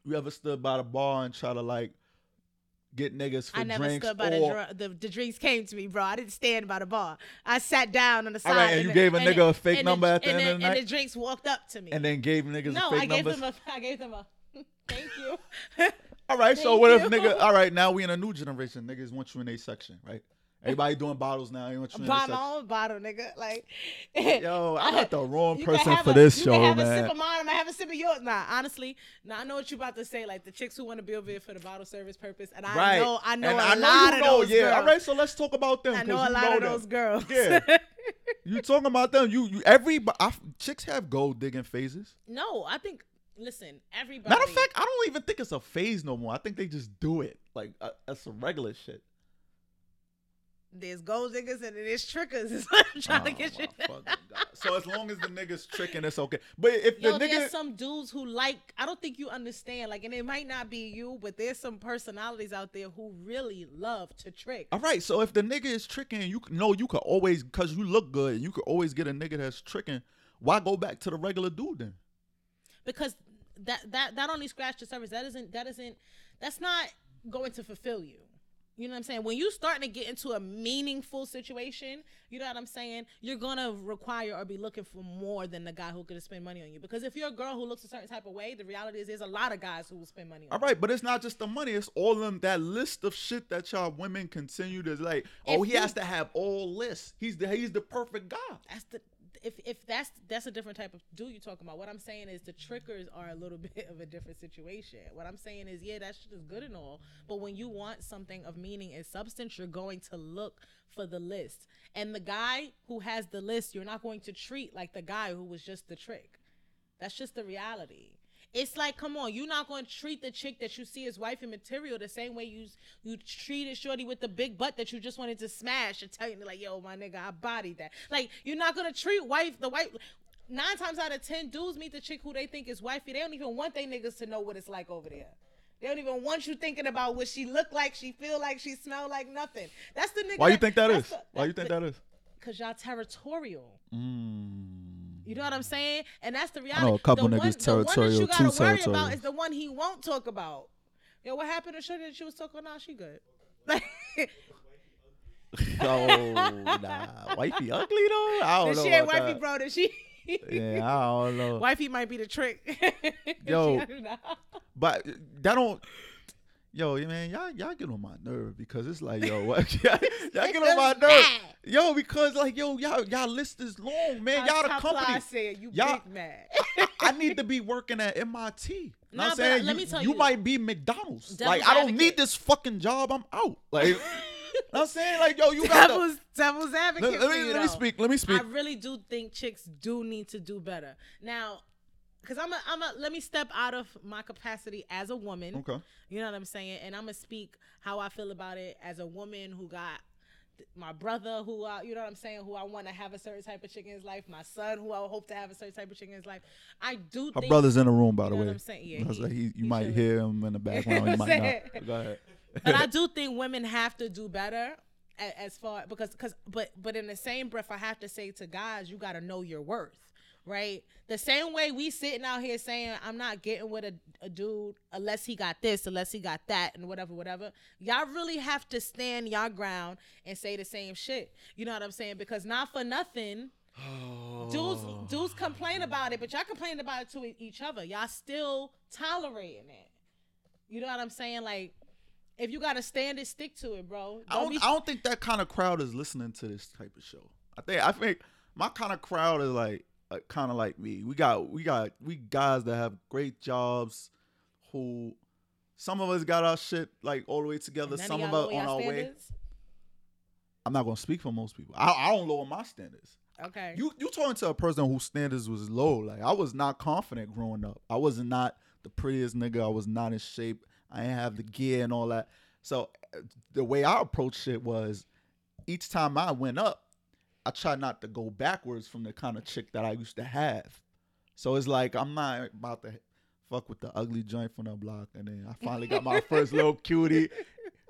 You ever stood by the bar and try to like get niggas for I never drinks stood by or, the, the the drinks came to me, bro. I didn't stand by the bar. I sat down on the side. All right, and you the- gave a nigga a fake and number at the and end of the night. And the drinks walked up to me. and then gave niggas no, fake I gave numbers? them a. I gave them a. Thank you. All right, so Thank what if nigga? All right, now we in a new generation. Niggas want you in a section, right? Everybody doing bottles now. Want you in a Buy my own bottle, nigga. Like, Yo, I got the wrong person for a- this you show, can have a man. sip of mine. I'm have a sip of yours. Nah, honestly, nah, I know what you about to say. Like the chicks who want to be over here for the bottle service purpose, and I right. know, I know and a I know lot you of know, those yeah. girls. All right, so let's talk about them. I know a lot know of them. those girls. Yeah. You talking about them? You, you every I, chicks have gold digging phases. no, I think. Listen, everybody. Matter of fact, I don't even think it's a phase no more. I think they just do it like uh, that's some regular shit. There's gold diggers and there's trickers. Is what I'm trying to Oh, get you. my fucking God. So as long as the niggas tricking, it's okay. But if the Yo, nigga, there's some dudes who like. I don't think you understand. Like, and it might not be you, but there's some personalities out there who really love to trick. all right. So if the nigga is tricking, you know you could always because you look good, and you could always get a nigga that's tricking. Why go back to the regular dude then? because that that that only scratched the surface. That isn't that isn't that's not going to fulfill you. You know what I'm saying? When you starting to get into a meaningful situation, you know what I'm saying? You're gonna require or be looking for more than the guy who could spend money on you. Because if you're a girl who looks a certain type of way, the reality is there's a lot of guys who will spend money on All you. right, but it's not just the money; it's all them that list of shit that y'all women continue to like. Oh, If he has to have all lists. He's the he's the perfect guy. That's the if that's that's a different type of dude you're talking about. What I'm saying is the trickers are a little bit of a different situation. What I'm saying is, yeah, that shit is good and all, but when you want something of meaning and substance, you're going to look for the list. And the guy who has the list, you're not going to treat like the guy who was just the trick. That's just the reality. It's like, come on, you're not going to treat the chick that you see as wifey material the same way you you treated shorty with the big butt that you just wanted to smash and tell you like, yo, my nigga, I bodied that. Like, you're not gonna treat wife the wife. Nine times out of ten, dudes meet the chick who they think is wifey. They don't even want they niggas to know what it's like over there. They don't even want you thinking about what she look like, she feel like, she smell like, nothing. That's the nigga. Why you think that's the- Why you think that is? Cause y'all territorial. Mm. You know what I'm saying? And that's the know reality. a couple the niggas one, the territorial, one that you gotta worry territorial. about is the one he won't talk about. Yo, what happened to Shorty that she was talking about? She good. Like, oh nah, wifey ugly though. I don't if know. she ain't wifey, that. bro, then she. Yeah, I don't know. Wifey might be the trick. Yo. Know. But that don't. Yo, man, y'all y'all get on my nerve because it's like, yo, what? y'all, y'all get on my nerve, yo, because like, yo, y'all y'all list is long, man. Y'all the company. fly said you Y'all- big mad. I need to be working at MIT. You Nah, I'm saying? let you, me tell you you. might be McDonald's. Devil's like, I don't advocate. need this fucking job. I'm out. Like, you know what I'm saying? Like, yo, you got devil's devil's advocate. Let, let me you, let me speak. Let me speak. I really do think chicks do need to do better. Now, Cause I'm a, I'm a, let me step out of my capacity as a woman. Okay. You know what I'm saying? And I'm gonna speak how I feel about it as a woman who got my brother who I, you know what I'm saying, who I want to have a certain type of chick in his life, my son who I hope to have a certain type of chick in his life. I do Her think brother in the room, by you the know way. what I'm saying? Yeah, he- like, he- you he might hear him in the background. you might saying? not. Go ahead. but I do think women have to do better a- as far because because but but in the same breath I have to say to guys you got to know your worth right? The same way we sitting out here saying I'm not getting with a, a dude unless he got this unless he got that and whatever whatever. Y'all really have to stand your ground and say the same shit. You know what I'm saying? Because not for nothing dudes dudes complain about it but y'all complain about it to each other. Y'all still tolerating it. You know what I'm saying? Like if you gotta stand it, stick to it, bro. I don't, be- I don't think that kind of crowd is listening to this type of show. I think I think my kind of crowd is like, like kind of like me. We got we got we guys that have great jobs, who some of us got our shit like all the way together. Some of us on our way. I'm not gonna speak for most people. I, I don't lower my standards. Okay. You you talking to a person whose standards was low. Like I was not confident growing up. I was not the prettiest nigga. I was not in shape. I didn't have the gear and all that. So uh, the way I approached shit was each time I went up, I try not to go backwards from the kind of chick that I used to have. So it's like I'm not about to fuck with the ugly joint from the block, and then I finally got my first little cutie.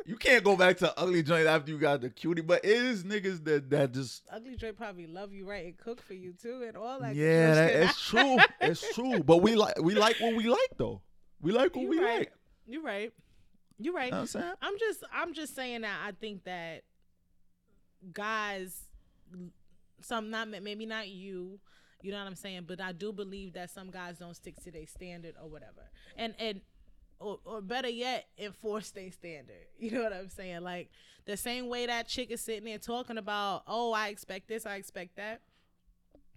You can't go back to ugly joint after you got the cutie, but it is niggas that that just Ugly Dre probably love you right and cook for you too and all that. yeah, good that, it's true. It's true. But we like we like what we like though. We like what You we right. like. You're right. You're right. You know what I'm saying? I'm just I'm just saying that I think that guys some not maybe not you you know what I'm saying but I do believe that some guys don't stick to their standard or whatever and and or, or better yet enforce their standard you know what I'm saying like the same way that chick is sitting there talking about oh I expect this I expect that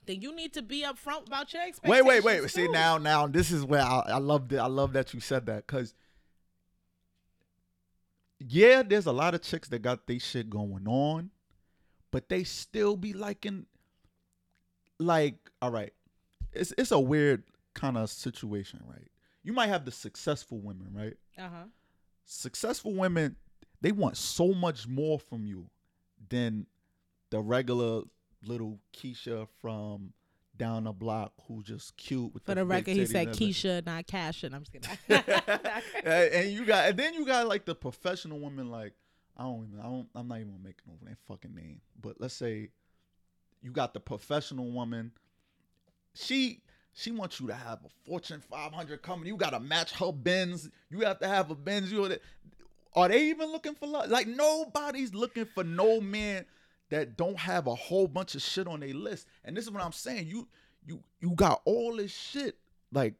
then you need to be upfront about your expectations wait, wait. Wait. See now, now this is where I, I love it. I love that you said that because yeah, there's a lot of chicks that got they shit going on, but they still be liking. Like, all right, it's it's a weird kind of situation, right? You might have the successful women, right? uh-huh successful women they want so much more from you than the regular little Keisha from down the block who just cute with for the the record he said. Keisha not Cash and I'm just kidding and, and you got and then you got like the professional woman, like I don't even I don't I'm not even making over their fucking name. But let's say you got the professional woman. She she wants you to have a Fortune 500 company. You got to match her Benz. You have to have a Benz. You are they even looking for love? Like nobody's looking for no man that don't have a whole bunch of shit on their list. And this is what I'm saying. You you you got all this shit. Like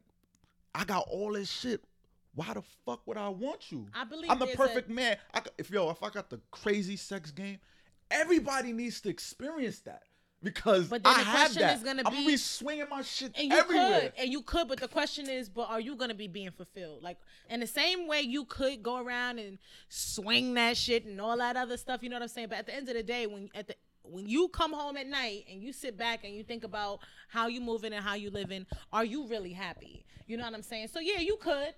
I got all this shit. Why the fuck would I want you? I believe I'm the perfect a- man. I, if yo, if I got the crazy sex game, everybody needs to experience that because But then I the have that. is gonna I'm gonna be- be swinging my shit And you everywhere. could, and you could, but the question is, but are you gonna be being fulfilled? Like in the same way you could go around and swing that shit and all that other stuff. You know what I'm saying? But at the end of the day, when at the when you come home at night and you sit back and you think about how you moving and how you living, are you really happy? You know what I'm saying? So yeah, you could.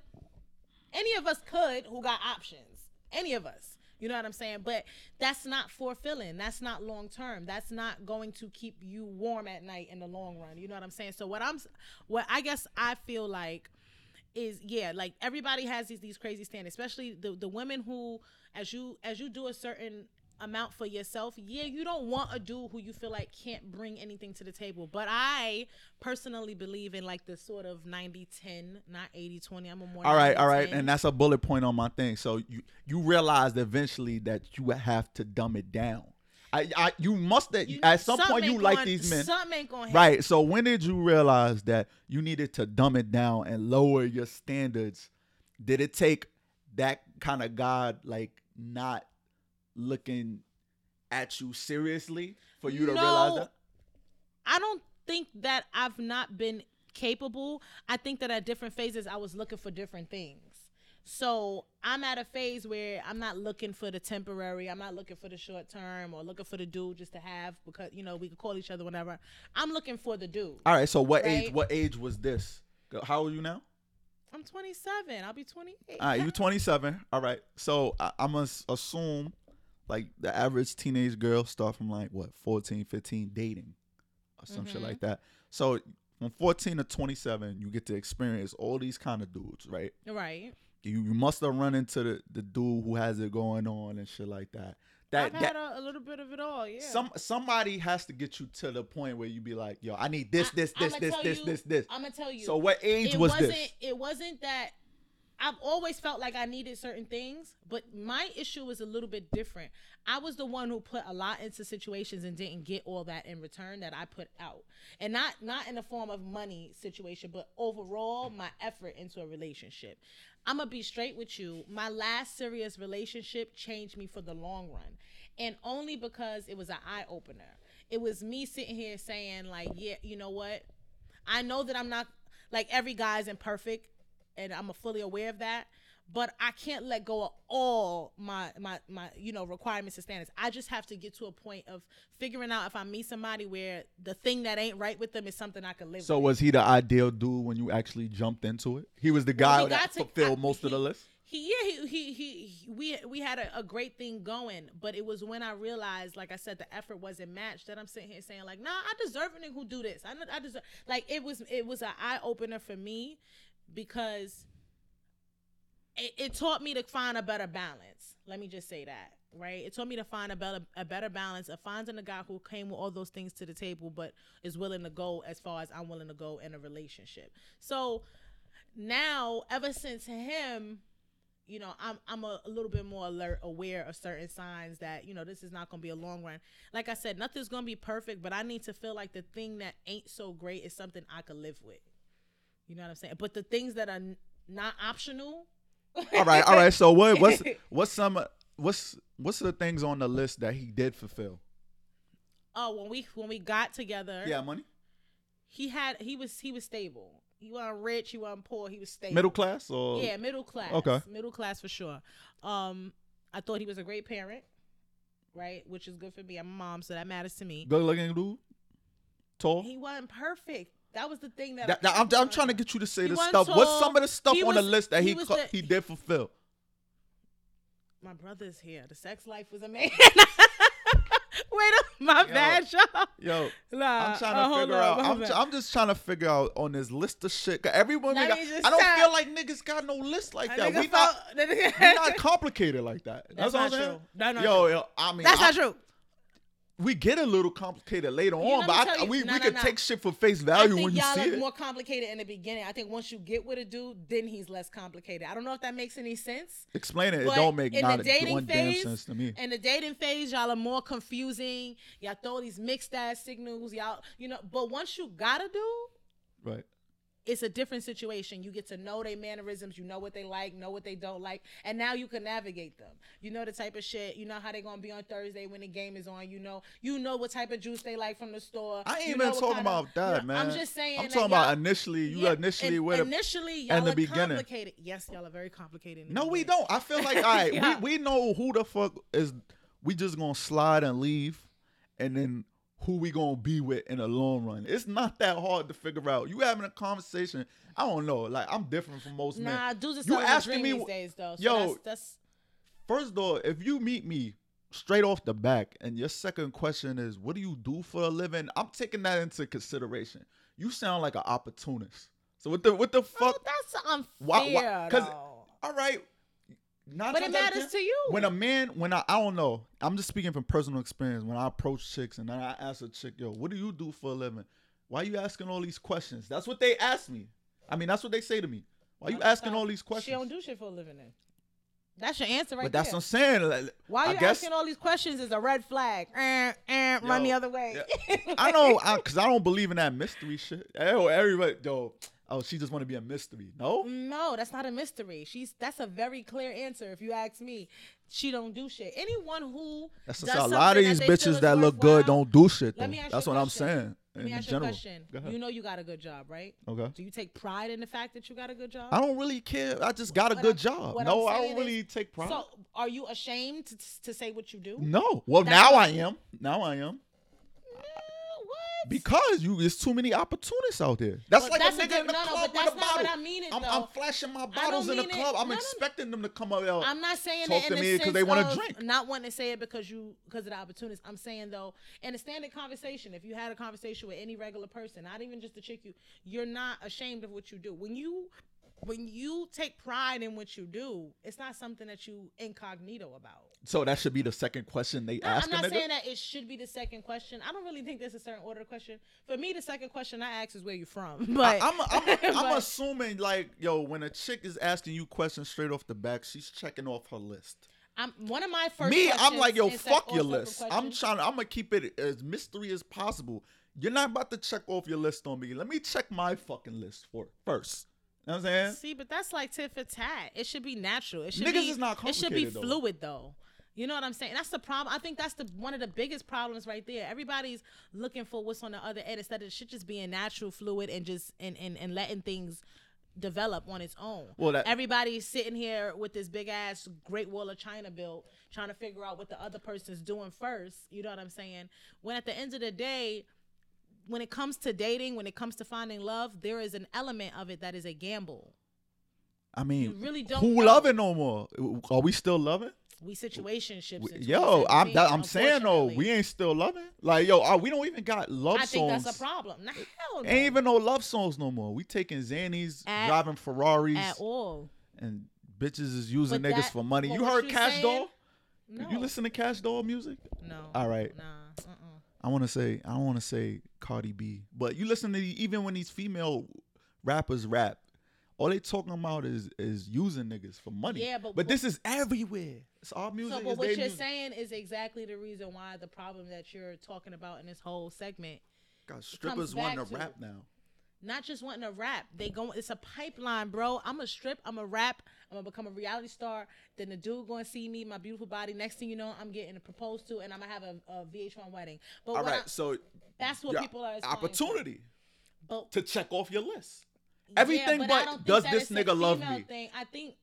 Any of us could who got options. Any of us. You know what I'm saying? But that's not fulfilling. That's not long term. That's not going to keep you warm at night in the long run. You know what I'm saying? So what I'm what I guess I feel like is yeah, like everybody has these these crazy standards, especially the the women who as you as you do a certain amount for yourself, yeah, you don't want a dude who you feel like can't bring anything to the table. But I personally believe in like the sort of 90-10, not 80-20. I'm a more all right, all right, and that's a bullet point on my thing. So you you realize eventually that you have to dumb it down. I, I you must at, You- at some point you like these men. Something ain't gonna. Right. So when did you realize that you needed to dumb it down and lower your standards? Did it take that kind of God like not looking at you seriously for you to realize that? I don't think that I've not been capable. I think that at different phases I was looking for different things. So I'm at a phase where I'm not looking for the temporary. I'm not looking for the short term or looking for the dude just to have because you know we could call each other whenever. I'm looking for the dude. All right. So what age? What age was this? How old are you now? I'm 27. I'll be 28. All right, you 27. All right. So I, I'm gonna assume like the average teenage girl start from like what 14, 15 dating or some shit Mhm. like that. So from 14 to 27, you get to experience all these kind of dudes, right? right. You, you must have run into the, the dude who has it going on and shit like that. That I've that a, a little bit of it all. Yeah. some somebody has to get you to the point where you be like, yo, I need this, I- this, this, this, this, this, this. I'm gonna tell you. So what age it was wasn't, this? It wasn't that. I've always felt like I needed certain things, but my issue was a little bit different. I was the one who put a lot into situations and didn't get all that in return that I put out, and not not in the form of money situation, but overall my effort into a relationship. I'm gonna be straight with you. My last serious relationship changed me for the long run, and only because it was an eye opener. It was me sitting here saying like, yeah, you know what? I know that I'm not like every guy's imperfect, and I'm fully aware of that. But I can't let go of all my my my you know requirements and standards. I just have to get to a point of figuring out if I meet somebody where the thing that ain't right with them is something I can live with. So with. was he the ideal dude when you actually jumped into it? He was the guy we that to- fulfilled I- most of the list. He yeah he he, he, he we we had a, a great thing going, but it was when I realized, like I said, the effort wasn't matched. That I'm sitting here saying like, nah, I deserve a nigga who do this. I know I deserve like it was it was an eye opener for me because it, it taught me to find a better balance. Let me just say that, right? It taught me to find a better a better balance of finding a guy who came with all those things to the table, but is willing to go as far as I'm willing to go in a relationship. So now, ever since him, you know, I'm I'm a, a little bit more alert, aware of certain signs that you know this is not gonna be a long run. Like I said, nothing's gonna be perfect, but I need to feel like the thing that ain't so great is something I could live with. You know what I'm saying? But the things that are n- not optional. All right, all right. So what what's what's some what's what's the things on the list that he did fulfill? Oh, when we when we got together, Yeah, money, he had he was he was stable. He wasn't rich, he wasn't poor, he was stable. middle class, or Yeah, middle class. Okay. Middle class for sure. Um, I thought he was a great parent, right? Which is good for me. I'm a mom, so that matters to me. good looking dude, tall. He wasn't perfect. That was the thing that, That- I'm, I'm trying to get you to say He the stuff. What's some of the stuff on the list that he he co- the- he did fulfill? My brother's here. The sex life was amazing. Wait, up, my Yo. bad, y'all. Yo, Nah, I'm trying to uh, figure on, out. I'm, I'm just trying to figure out on this list of shit. Everyone, got, I don't stop. feel like niggas got no list like That that. We felt- not, we not complicated like that. That's, That's what I'm not true. That's not yo, yo, I mean, That's I- not true. We get a little complicated later You on, but I, you- we, no, we no, could no. take shit for face I value think when you y'all see it. more complicated in the beginning. I think once you get with a dude, then he's less complicated. I don't know if that makes any sense. Explain it. It don't make in the dating one phase, damn sense to me. In the dating phase, y'all are more confusing. Y'all throw these mixed ass signals. Y'all, you know. But once you got a dude, Right. It's a different situation. You get to know their mannerisms. You know what they like, know what they don't like, and now you can navigate them. You know the type of shit. You know how they gonna be on Thursday when the game is on. You know, you know what type of juice they like from the store. I ain't You even know talking kind of- about that, you know, man. I'm just saying. I'm talking about initially. You yeah, initially in- with initially y'all in the are beginning. complicated. Yes, y'all are very complicated. No, we don't. I feel like all right, Yeah. we, we know who the fuck is we just gonna slide and leave and then who we gonna be with in the long run. It's not that hard to figure out. You having a conversation. I don't know. Like I'm different from most men. Nah, dudes are You asking me these days, though. So Yo, that's, that's First though, if you meet me straight off the back and your second question is what do you do for a living? I'm taking that into consideration. You sound like an opportunist. So what the what the oh, fuck? that's unfair. Why- why- 'cause- All right. But it times out of matters to you. When a man, when I, I don't know, I'm just speaking from personal experience. When I approach chicks and then I ask a chick, yo, what do you do for a living? Why are you asking all these questions? That's what they ask me. I mean, that's what they say to me. Why are you asking all these questions? She don't do shit for a living. Then that's your answer right but that's there. what I'm saying. like, Why are you guess, asking all these questions is a red flag. Eh, eh, run the other way. I know, I, cause I don't believe in that mystery shit. Yo, everybody, yo, oh, she just want to be a mystery. No, No, that's not a mystery. She's that's a very clear answer. If you ask me, she don't do shit. Anyone who that's does just a lot of these that bitches that look good don't do shit. Though. Let me ask That's what I'm saying. Let me in ask you a general. question. You know you got a good job, right? Okay. Do you take pride in the fact that you got a good job? I don't really care. I just got a What good I'm- job. No, I'm I saying don't is- really take pride. So, are you ashamed to, to say what you do? no. Well, That's now I am. Now I am. Because you, there's too many opportunists out there. That's Well, like that's a nigga good- in the no, no, club but with a that's not what bottle. I mean it, I'm. I'm flashing my bottles in the mean it- club. I'm no, no, no. expecting them to come up. Yo, I'm not saying talk it to me the 'cause sense they wanna drink. not wanting to say it because you because of the opportunities. I'm saying though, in a standard conversation, if you had a conversation with any regular person, not even just a chick, you you're not ashamed of what you do. When you when you take pride in what you do, it's not something that you incognito about. So that should be the second question they No, ask I'm not saying that it should be the second question. I don't really think there's a certain order question. For me, the second question I ask is where you from. But I, am I'm, I'm but- assuming like yo, when a chick is asking you questions straight off the back, she's checking off her list. I'm one of my first. Me, I'm like yo, questions in sec- fuck your list. I'm trying. I'm gonna keep it as mystery as possible. You're not about to check off your list on me. Let me check my fucking list for first. You know what I'm saying? See, but that's like tit for tat. It should be natural. It should Niggas be, is not It should be though. fluid though. You know what I'm saying? That's the problem. I think that's the one of the biggest problems right there. Everybody's looking for what's on the other end instead of shit just being natural, fluid, and just and and, and letting things develop on its own. Well, that- everybody's sitting here with this big ass Great Wall of China built, trying to figure out what the other person's doing first. You know what I'm saying? When at the end of the day, when it comes to dating, when it comes to finding love, there is an element of it that is a gamble. I mean, You really don't who know. loving no more? Are we still loving? We situationships. We- Yo, I'm that, I'm saying though, we ain't still loving. Like yo, uh, we don't even got love I think songs. that's a problem. Nah, hell no. Ain't even no love songs no more. We taking Xannies, At- driving Ferraris, at all. and bitches is using But niggas that- for money. You heard you're Cash saying- Doll? No. You listen to Cash Doll music? No. All right. Nah. I want to say I don't want to say Cardi B, but you listen to the, even when these female rappers rap, all they talking about is is using niggas for money. Yeah, but- but this is everywhere. It's all music. So, but what you're music. saying is exactly the reason why the problem that you're talking about in this whole segment, God, strippers want to to- rap now. Not just wanting to rap, they go. It's a pipeline, bro. I'm a strip. I'm a rap. I'm gonna become a reality star. Then the dude gonna see me, my beautiful body. Next thing you know, I'm getting proposed to, and I'm gonna have a, a VH1 wedding. But All what I- so that's what people are opportunity But to check off your list. Yeah, Everything but, but think does this nigga love me? Thing. I think,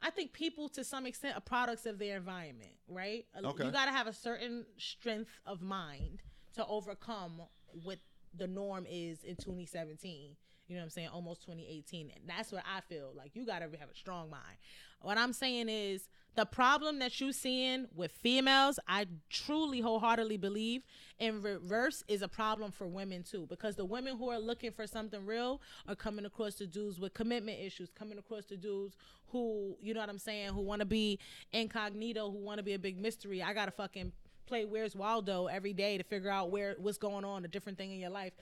I think people to some extent are products of their environment, right? Okay. You got to have a certain strength of mind to overcome what the norm is in 2017. You know what I'm saying? Almost 2018. And that's what I feel like. You got to have a strong mind. What I'm saying is the problem that you're seeing with females, I truly wholeheartedly believe in reverse is a problem for women too. Because the women who are looking for something real are coming across the dudes with commitment issues, coming across the dudes who, you know what I'm saying, who want to be incognito, who want to be a big mystery. I gotta fucking play Where's Waldo every day to figure out where what's going on, a different thing in your life.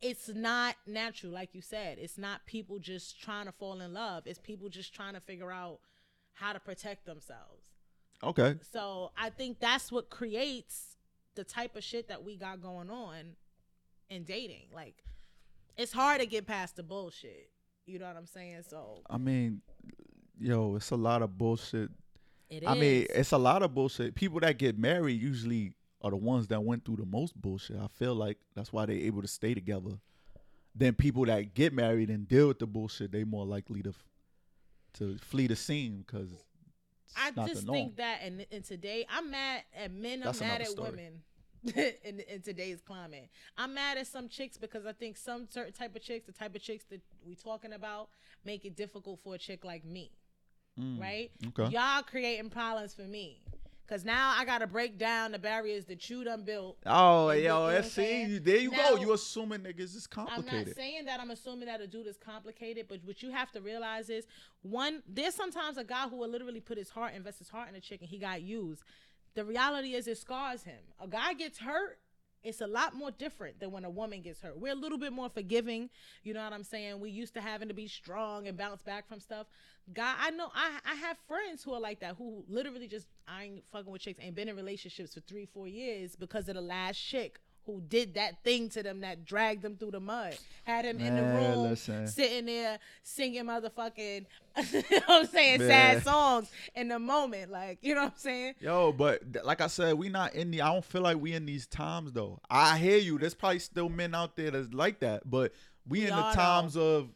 It's not natural, like you said. It's not people just trying to fall in love. It's people just trying to figure out how to protect themselves. Okay. So I think that's what creates the type of shit that we got going on in dating. Like, it's hard to get past the bullshit. You know what I'm saying? So I mean, yo, it's a lot of bullshit. It is. I mean, it's a lot of bullshit. People that get married usually are the ones that went through the most bullshit. I feel like that's why they're able to stay together. Then people that get married and deal with the bullshit, they more likely to f- to flee the scene because I not just think that in, in today, I'm mad at men. I'm That's mad at story. women. in, in today's climate, I'm mad at some chicks because I think some certain type of chicks, the type of chicks that we talking about, make it difficult for a chick like me. Right? Mm, okay. Y'all creating problems for me. Cause now I gotta break down the barriers that you done built. Oh, you- you know yo, what see, you- there you Now- go. You assuming niggas is complicated. I'm not saying that I'm assuming that a dude is complicated, but what you have to realize is one, there's sometimes a guy who will literally put his heart, invest his heart in a chick and he got used. The reality is it scars him. A guy gets hurt, it's a lot more different than when a woman gets hurt. We're a little bit more forgiving. You know what I'm saying? We used to having to be strong and bounce back from stuff. God, I know I I have friends who are like that, who literally just I ain't fucking with chicks, ain't been in relationships for three, four years because of the last chick who did that thing to them that dragged them through the mud. Had him in the room listen. sitting there singing motherfucking you know what I'm saying, Man. sad songs in the moment. Like, you know what I'm saying? Yo, but like I said, we not in the. I don't feel like we in these times though. I hear you. There's probably still men out there that's like that, but we, We in the though. times of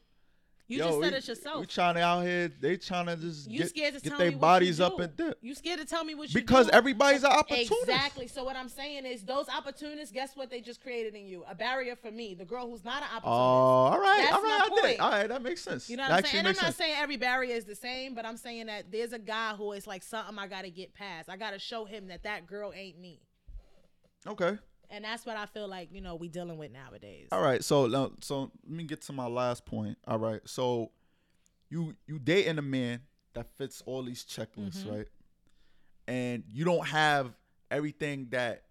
You Yo, just said we- it yourself. We trying to out here. They trying to just you get, scared to get tell their bodies up and dip. You scared to tell me what you Because do. everybody's an opportunist. Exactly. So what I'm saying is, those opportunists. Guess what? They just created in you a barrier for me, the girl who's not an Oh, opportunist. all right, That's all right, I did. All right, that makes sense. You know what that I'm saying? And I'm not sense. saying every barrier is the same, but I'm saying that there's a guy who is like something I got to get past. I got to show him that that girl ain't me, Okay. And that's what I feel like you know we dealing with nowadays. All right. So now, so let me get to my last point. All right. So you you dating a man that fits all these checklists, Mm-hmm. right? And you don't have everything that,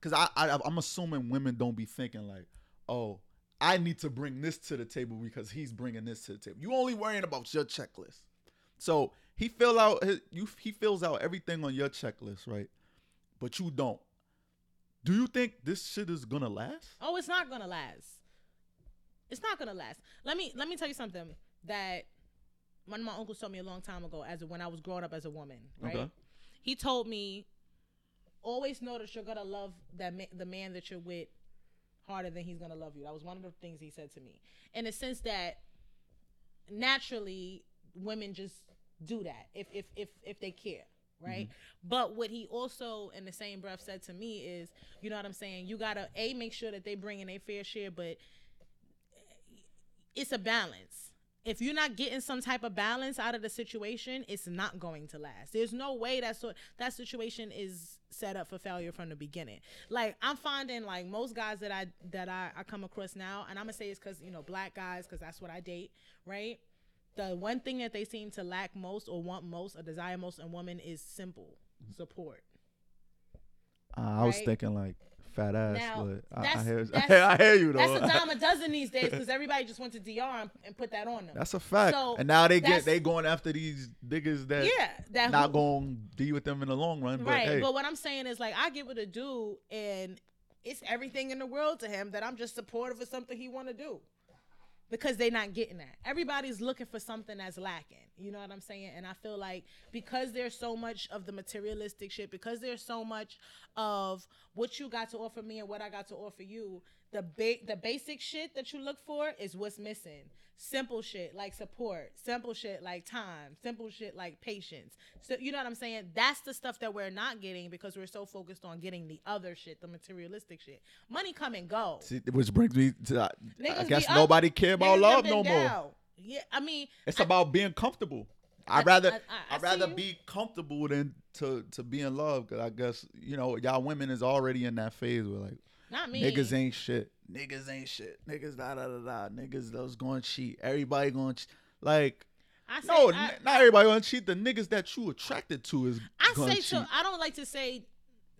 because I, I I'm assuming women don't be thinking like, oh, I need to bring this to the table because he's bringing this to the table. You only worrying about your checklist. So he fill out his, you he fills out everything on your checklist, right? But you don't. Do you think this shit is gonna last? Oh, it's not gonna last. It's not gonna last. Let me let me tell you something that one of my uncles told me a long time ago, as when I was growing up as a woman. Right? Okay. He told me, always know that you're gonna love that ma- the man that you're with harder than he's gonna love you. That was one of the things he said to me, in the sense that naturally women just do that if if if if they care right? Mm-hmm. But what he also in the same breath said to me is you know what i'm saying? You gotta a make sure that they bring in a fair share but it's a balance. If you're not getting some type of balance out of the situation it's not going to last. There's no way that sort that situation is set up for failure from the beginning. Like i'm finding like most guys that i that i, I come across now and i'm gonna say it's because you know black guys because that's what i date right the one thing that they seem to lack most or want most or desire most in women is simple support Uh, I was thinking like fat ass, Now, but I, I hear I hear you though. That's a dime a dozen these days because everybody just went to DR and, and put that on them. That's a fact. So, and now they get they going after these niggas that yeah, that not going to be with them in the long run. But right. hey, But what I'm saying is like I get with a dude and it's everything in the world to him that I'm just supportive of something he want to do. Because they're not getting that. Everybody's looking for something that's lacking. You know what I'm saying? And I feel like because there's so much of the materialistic shit, because there's so much of what you got to offer me and what I got to offer you, the ba- the basic shit that you look for is what's missing. Simple shit like support, simple shit like time, simple shit like patience. So you know what I'm saying? That's the stuff that we're not getting because we're so focused on getting the other shit, the materialistic shit. Money come and go. See, which brings me to that. I guess up, nobody care about love up no more. Yeah, I mean, It's I- about being comfortable. I- I'd rather I- I'd rather be comfortable than to to be in love. Cause I guess you know y'all women is already in that phase where like not me. niggas ain't shit. Niggas ain't shit. Niggas da da da da. Niggas those going to cheat. Everybody going to like. I say, No, I, not everybody gonna cheat. The niggas that you attracted to is I say cheat. so. I don't like to say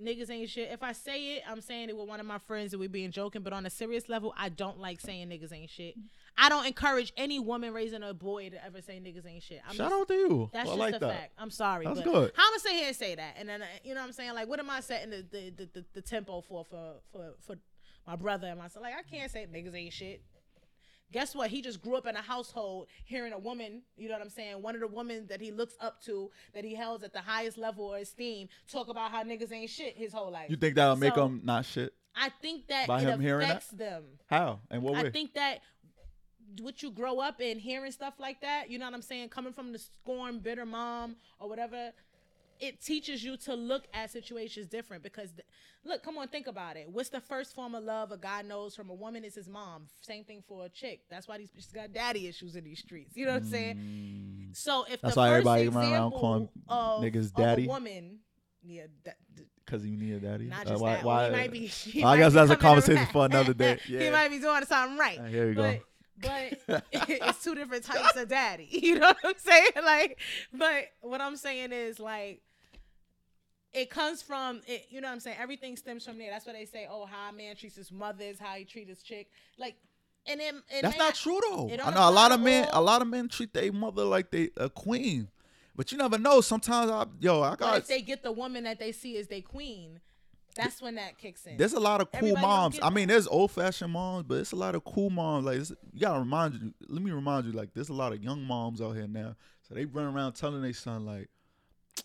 niggas ain't shit. If I say it, I'm saying it with one of my friends and we being joking. But on a serious level, I don't like saying niggas ain't shit. I don't encourage any woman raising a boy to ever say niggas ain't shit. I'm Shout just, out to you. That's I just like a that. fact. I'm sorry, That's but good. how I'ma sit here and say that, and then uh, you know what I'm saying? Like, what am I setting the the, the, the, the tempo for for for for my brother and myself? Like, I can't say niggas ain't shit. Guess what? He just grew up in a household hearing a woman, you know what I'm saying? One of the women that he looks up to, that he holds at the highest level of esteem, talk about how niggas ain't shit his whole life. You think that'll make So, them not shit? I think that By it him hearing that? affects them. How and what way? I think that what you grow up in hearing stuff like that, you know what I'm saying, coming from the scorn, bitter mom or whatever, it teaches you to look at situations different because th- look, come on, think about it. What's the first form of love a guy knows from a woman is his mom. Same thing for a chick. That's why these bitches got daddy issues in these streets. You know what I'm saying? So if Mm. That's the why first everybody around calling of, niggas daddy? woman, yeah, that, Because you need a daddy. not Uh, just why? that. why he might be. he I might guess be that's a conversation for another day. he might be doing something right. Uh, here we go. But, But it's two different types of daddy. You know what I'm saying? Like, but what I'm saying is like, it comes from it. You know what I'm saying? Everything stems from there. That's why they say, oh, how a man treats his mother is how he treats his chick. Like, and then it That's may not true though. it I know a lot of men. A lot of men treat their mother like they a queen, but you never know. Sometimes I, yo, I But got. if they get the woman that they see as their queen, that's when that kicks in. There's a lot of cool Everybody moms. I mean, there's old fashioned moms, but it's a lot of cool moms. Like you gotta remind you. Let me remind you. Like there's a lot of young moms out here now. So they run around telling their son like,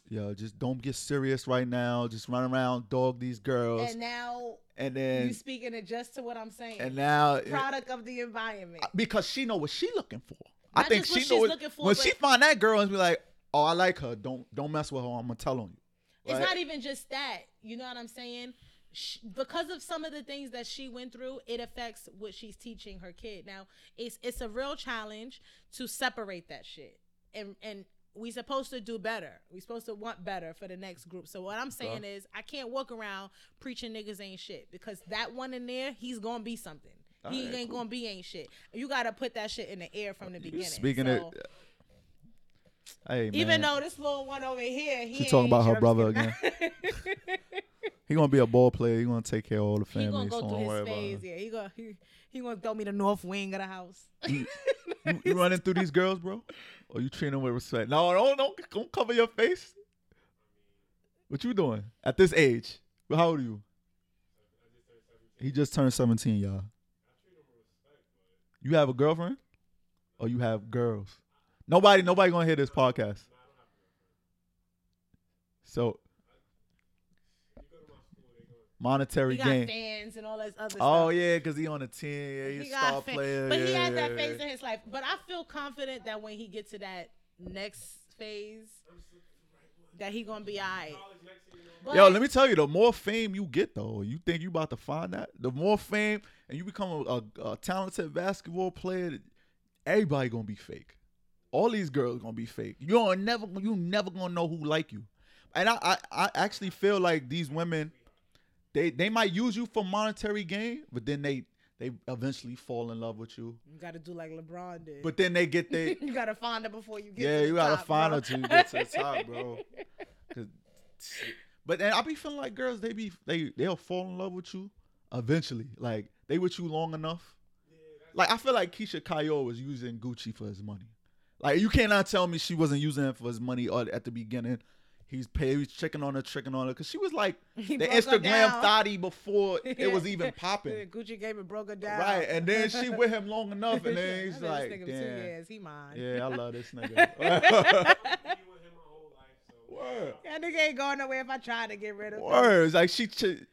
"Yo, just don't get serious right now. Just run around, dog these girls." and now And then you speaking it just to what I'm saying. and now it- product of the environment. Uh, because she know what she looking for. I Not think just what she she's know looking for, when but- she find that girl and be like, "Oh, I like her. Don't don't mess with her. I'm gonna tell on you." It's Like, not even just that. You know what I'm saying? Sh because of some of the things that she went through, it affects what she's teaching her kid. Now, it's it's a real challenge to separate that shit, and and we supposed to do better. We supposed to want better for the next group. So what I'm saying is, I can't walk around preaching niggas ain't shit because that one in there, he's gonna be something. he Alright, ain't cool. gonna be ain't shit. You gotta put that shit in the air from the beginning. speaking So, it. Hey man, even though this little one over here, he She talking about her brother I'm he gonna be a ball player. He gonna take care of all the family. He gonna go so through his phase. Yeah, he gonna he, he gonna throw me the north wing of the house. You, you running through these girls, bro? Or you treating them with respect? No, don't, don't, don't cover your face. What you doing at this age? How old are you? He just turned 17, y'all. You have a girlfriend? Or you have girls? Nobody, nobody gonna hear this podcast. So monetary He got gain. fans and all this other Oh stuff. yeah, because he on a team. Yeah, he's he a star got fa- player. but he yeah, that yeah, phase yeah. in his life. But I feel confident that when he gets to that next phase, that he gonna be alright. Yo, let me tell you, the more fame you get, though, you think you about to find that? The more fame, and you become a, a, a talented basketball player, everybody gonna be fake. All these girls gonna be fake. You are never, you never gonna know who like you. And I, I, I actually feel like these women, they, they might use you for monetary gain, but then they, they eventually fall in love with you. you gotta do like LeBron did. But then they get they, you gotta find her before you get. yeah, to the you gotta top, find bro. her till you get to the top, bro. But then I be feeling like girls, they be they they'll fall in love with you eventually. Like they with you long enough. Like I feel like Keyshia Ka'oir was using Gucci for his money. Like you cannot tell me she wasn't using it for his money or at the beginning. He's paid, he's checking on her, checking on her, cause she was like He the Instagram thottie before it was even popping. Gucci gave it broke her down. Right, and then she with him long enough, and then he's like, this nigga for two damn, years, he mine. yeah, I love this nigga. Word. That nigga ain't going nowhere if I try to get rid of him. Words like she. Ch-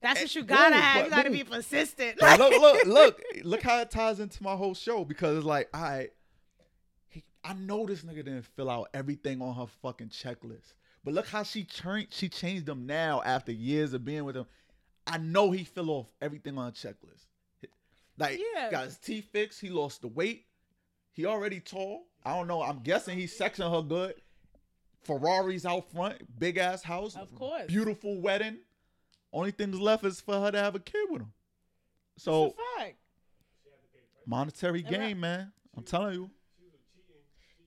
That's Eh, what you gotta have. but You gotta be persistent. Look, look, look, look how it ties into my whole show because it's like, all right, I know this nigga didn't fill out everything on her fucking checklist, but look how she turned, she changed them now after years of being with him. I know he fill off everything on a checklist. Like, Yeah. got his teeth fixed, he lost the weight, he already tall. I don't know. I'm guessing he's sexing her good. Ferraris out front, big ass house, Of course. beautiful wedding. Only things left is for her to have a kid with him. So monetary gain, man. I'm telling you.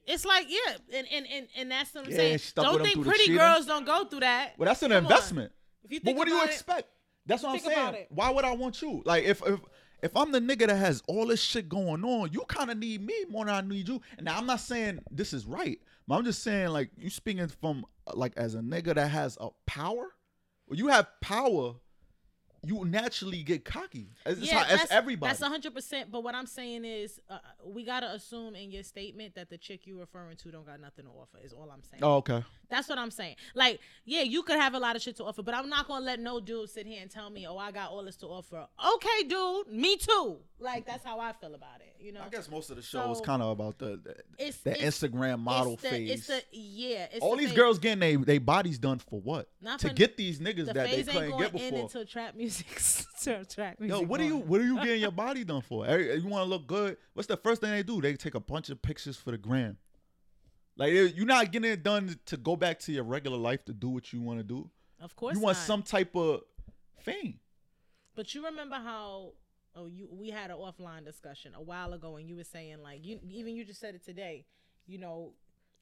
It's like yeah, and and and, and that's what I'm Yeah, saying. Don't think pretty girls don't go through that. Well, that's an Come on. investment. If you But what do you it- expect? That's what I'm saying. Why would I want you? Like if if if I'm the nigga that has all this shit going on, you kind of need me more than I need you. And now I'm not saying this is right, but I'm just saying like you speaking from like as a nigga that has a power. You have power, you naturally get cocky. It's, it's how, it's everybody. That's hundred percent. But what I'm saying is, uh, we gotta assume in your statement that the chick you're referring to don't got nothing to offer. Is all I'm saying. oh, okay. That's what I'm saying. Like, yeah, you could have a lot of shit to offer, but I'm not gonna let no dude sit here and tell me, oh, I got all this to offer. Okay, dude, me too. Like that's how I feel about it. You know. I guess most of the show is kind of about the the, it's the it's- Instagram model it's the, phase. It's the yeah. It's all the these phase. girls getting they they bodies done for what? Not to for- get these niggas The that they couldn't get before. until trap music. trap music. Yo, what are you what are you getting your body done for? You want to look good? What's the first thing they do? They take a bunch of pictures for the gram. Like you're not getting it done to go back to your regular life to do what you want to do. Of course, you want not. some type of fame. But you remember how oh you we had an offline discussion a while ago and you were saying like you even you just said it today, you know,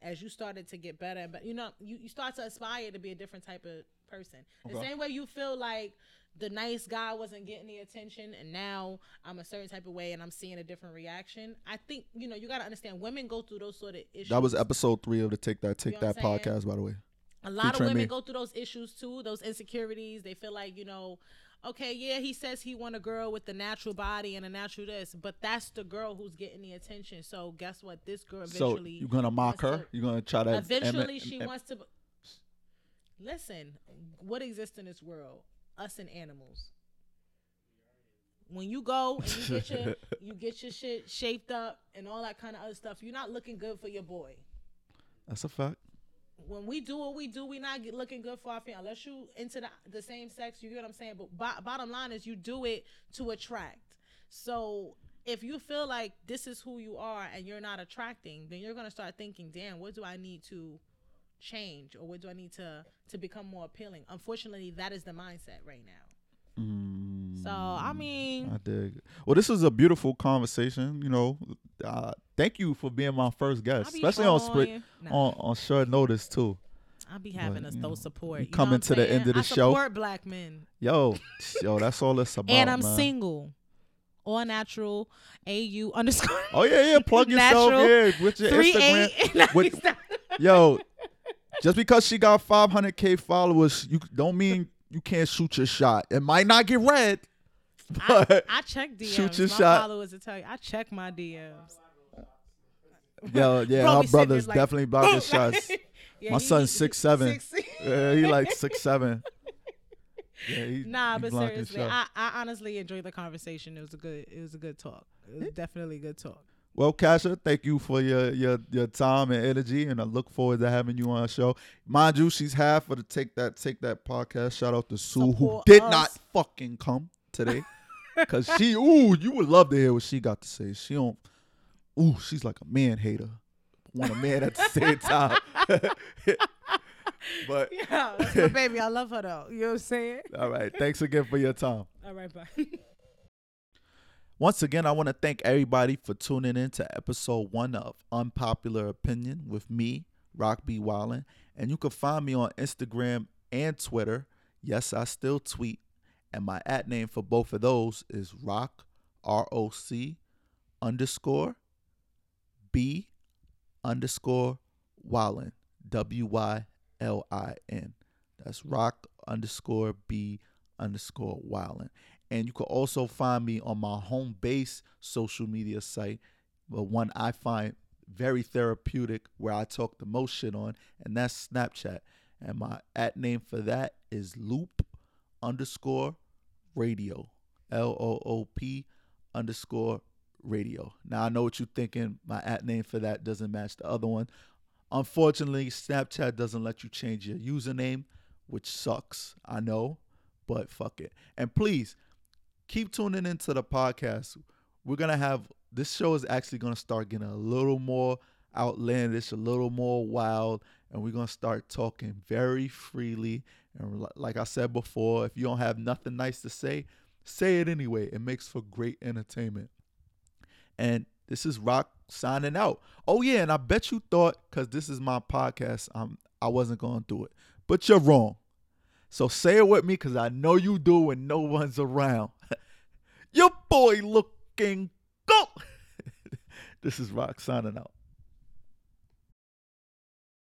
as you started to get better but you know you, you start to aspire to be a different type of person. The Okay. same way you feel like the nice guy wasn't getting the attention and now I'm a certain type of way and I'm seeing a different reaction. I think, you know, you gotta understand women go through those sort of issues. That was episode three of the Take That Take You know That podcast, by the way. a lot of featuring women me. go through those issues too those insecurities they feel like you know okay yeah he says he want a girl with the natural body and a natural this but that's the girl who's getting the attention so guess what this girl So eventually you're gonna mock her? to- You're gonna try to eventually em- she em- wants to listen what exists in this world us and animals When you go and you get your you get your shit shaped up and all that kind of other stuff, you're not looking good for your boy. That's a fact. When we do what we do, we not get looking good for our family. Unless you into the, the same sex, you get what I'm saying. But bo- bottom line is, you do it to attract. So if you feel like this is who you are and you're not attracting, then you're gonna start thinking, damn, what do I need to change or what do I need to to become more appealing? Unfortunately, that is the mindset right now. So I mean, I dig. Well, this is a beautiful conversation. You know, uh, thank you for being my first guest, especially on split Nah. on on short notice too. I'll be having but, us know, support. you coming to the end of the I show. support black men, Yo, yo, that's all it's about. and I'm man. single. All natural, au underscore Oh yeah, yeah. Plug yourself Natural, yeah with your Instagram. With- Yo, just because she got 500k followers, you don't mean you can't shoot your shot. It might not get read, I, but I check DMs. Shoot your my shot. followers will tell you. I check my DMs. yo, yeah, Bro her be sitting there brother's like, definitely blocking boom. shots. Yeah, My son's six seven. six- Yeah, he like six seven. Yeah, he, Nah, he but seriously. I, I honestly enjoyed the conversation. It was a good it was a good talk. It was definitely good talk. Well, Kasha, thank you for your your your time and energy, and I look forward to having you on our show. Mind you, she's half of the take that take that podcast. Shout out to Sue, who did us. not fucking come today, cause she ooh, you would love to hear what she got to say. She don't ooh, she's like a man hater, want a man at the same time. but Yeah, that's my baby. I love her though. You know what I'm saying? all right, thanks again for your time. All right, bye. Once again, I want to thank everybody for tuning in to episode one of Unpopular Opinion with me, Rock B. Wylin. And you can find me on Instagram and Twitter. Yes, I still tweet. And my at name for both of those is Rock, R O C underscore B underscore Wylin, W Y L I N. That's Rock underscore B underscore Wylin. And you can also find me on my home base social media site, the one I find very therapeutic, where I talk the most shit on, and that's Snapchat. And my at name for that is loop underscore radio. L O O P underscore radio. Now I know what you're thinking. My at name for that doesn't match the other one. Unfortunately, Snapchat doesn't let you change your username, which sucks. I know, but fuck it. And please keep tuning into the podcast. We're gonna have this show is actually gonna start getting a little more outlandish, a little more wild, and we're gonna start talking very freely. And like I said before, if you don't have nothing nice to say, say it anyway. It makes for great entertainment. And this is Rock signing out. Oh yeah, and I bet you thought because this is my podcast, um, I wasn't gonna do it, but you're wrong. So say it with me because I know you do when no one's around. Your boy looking go. this is Rock signing out.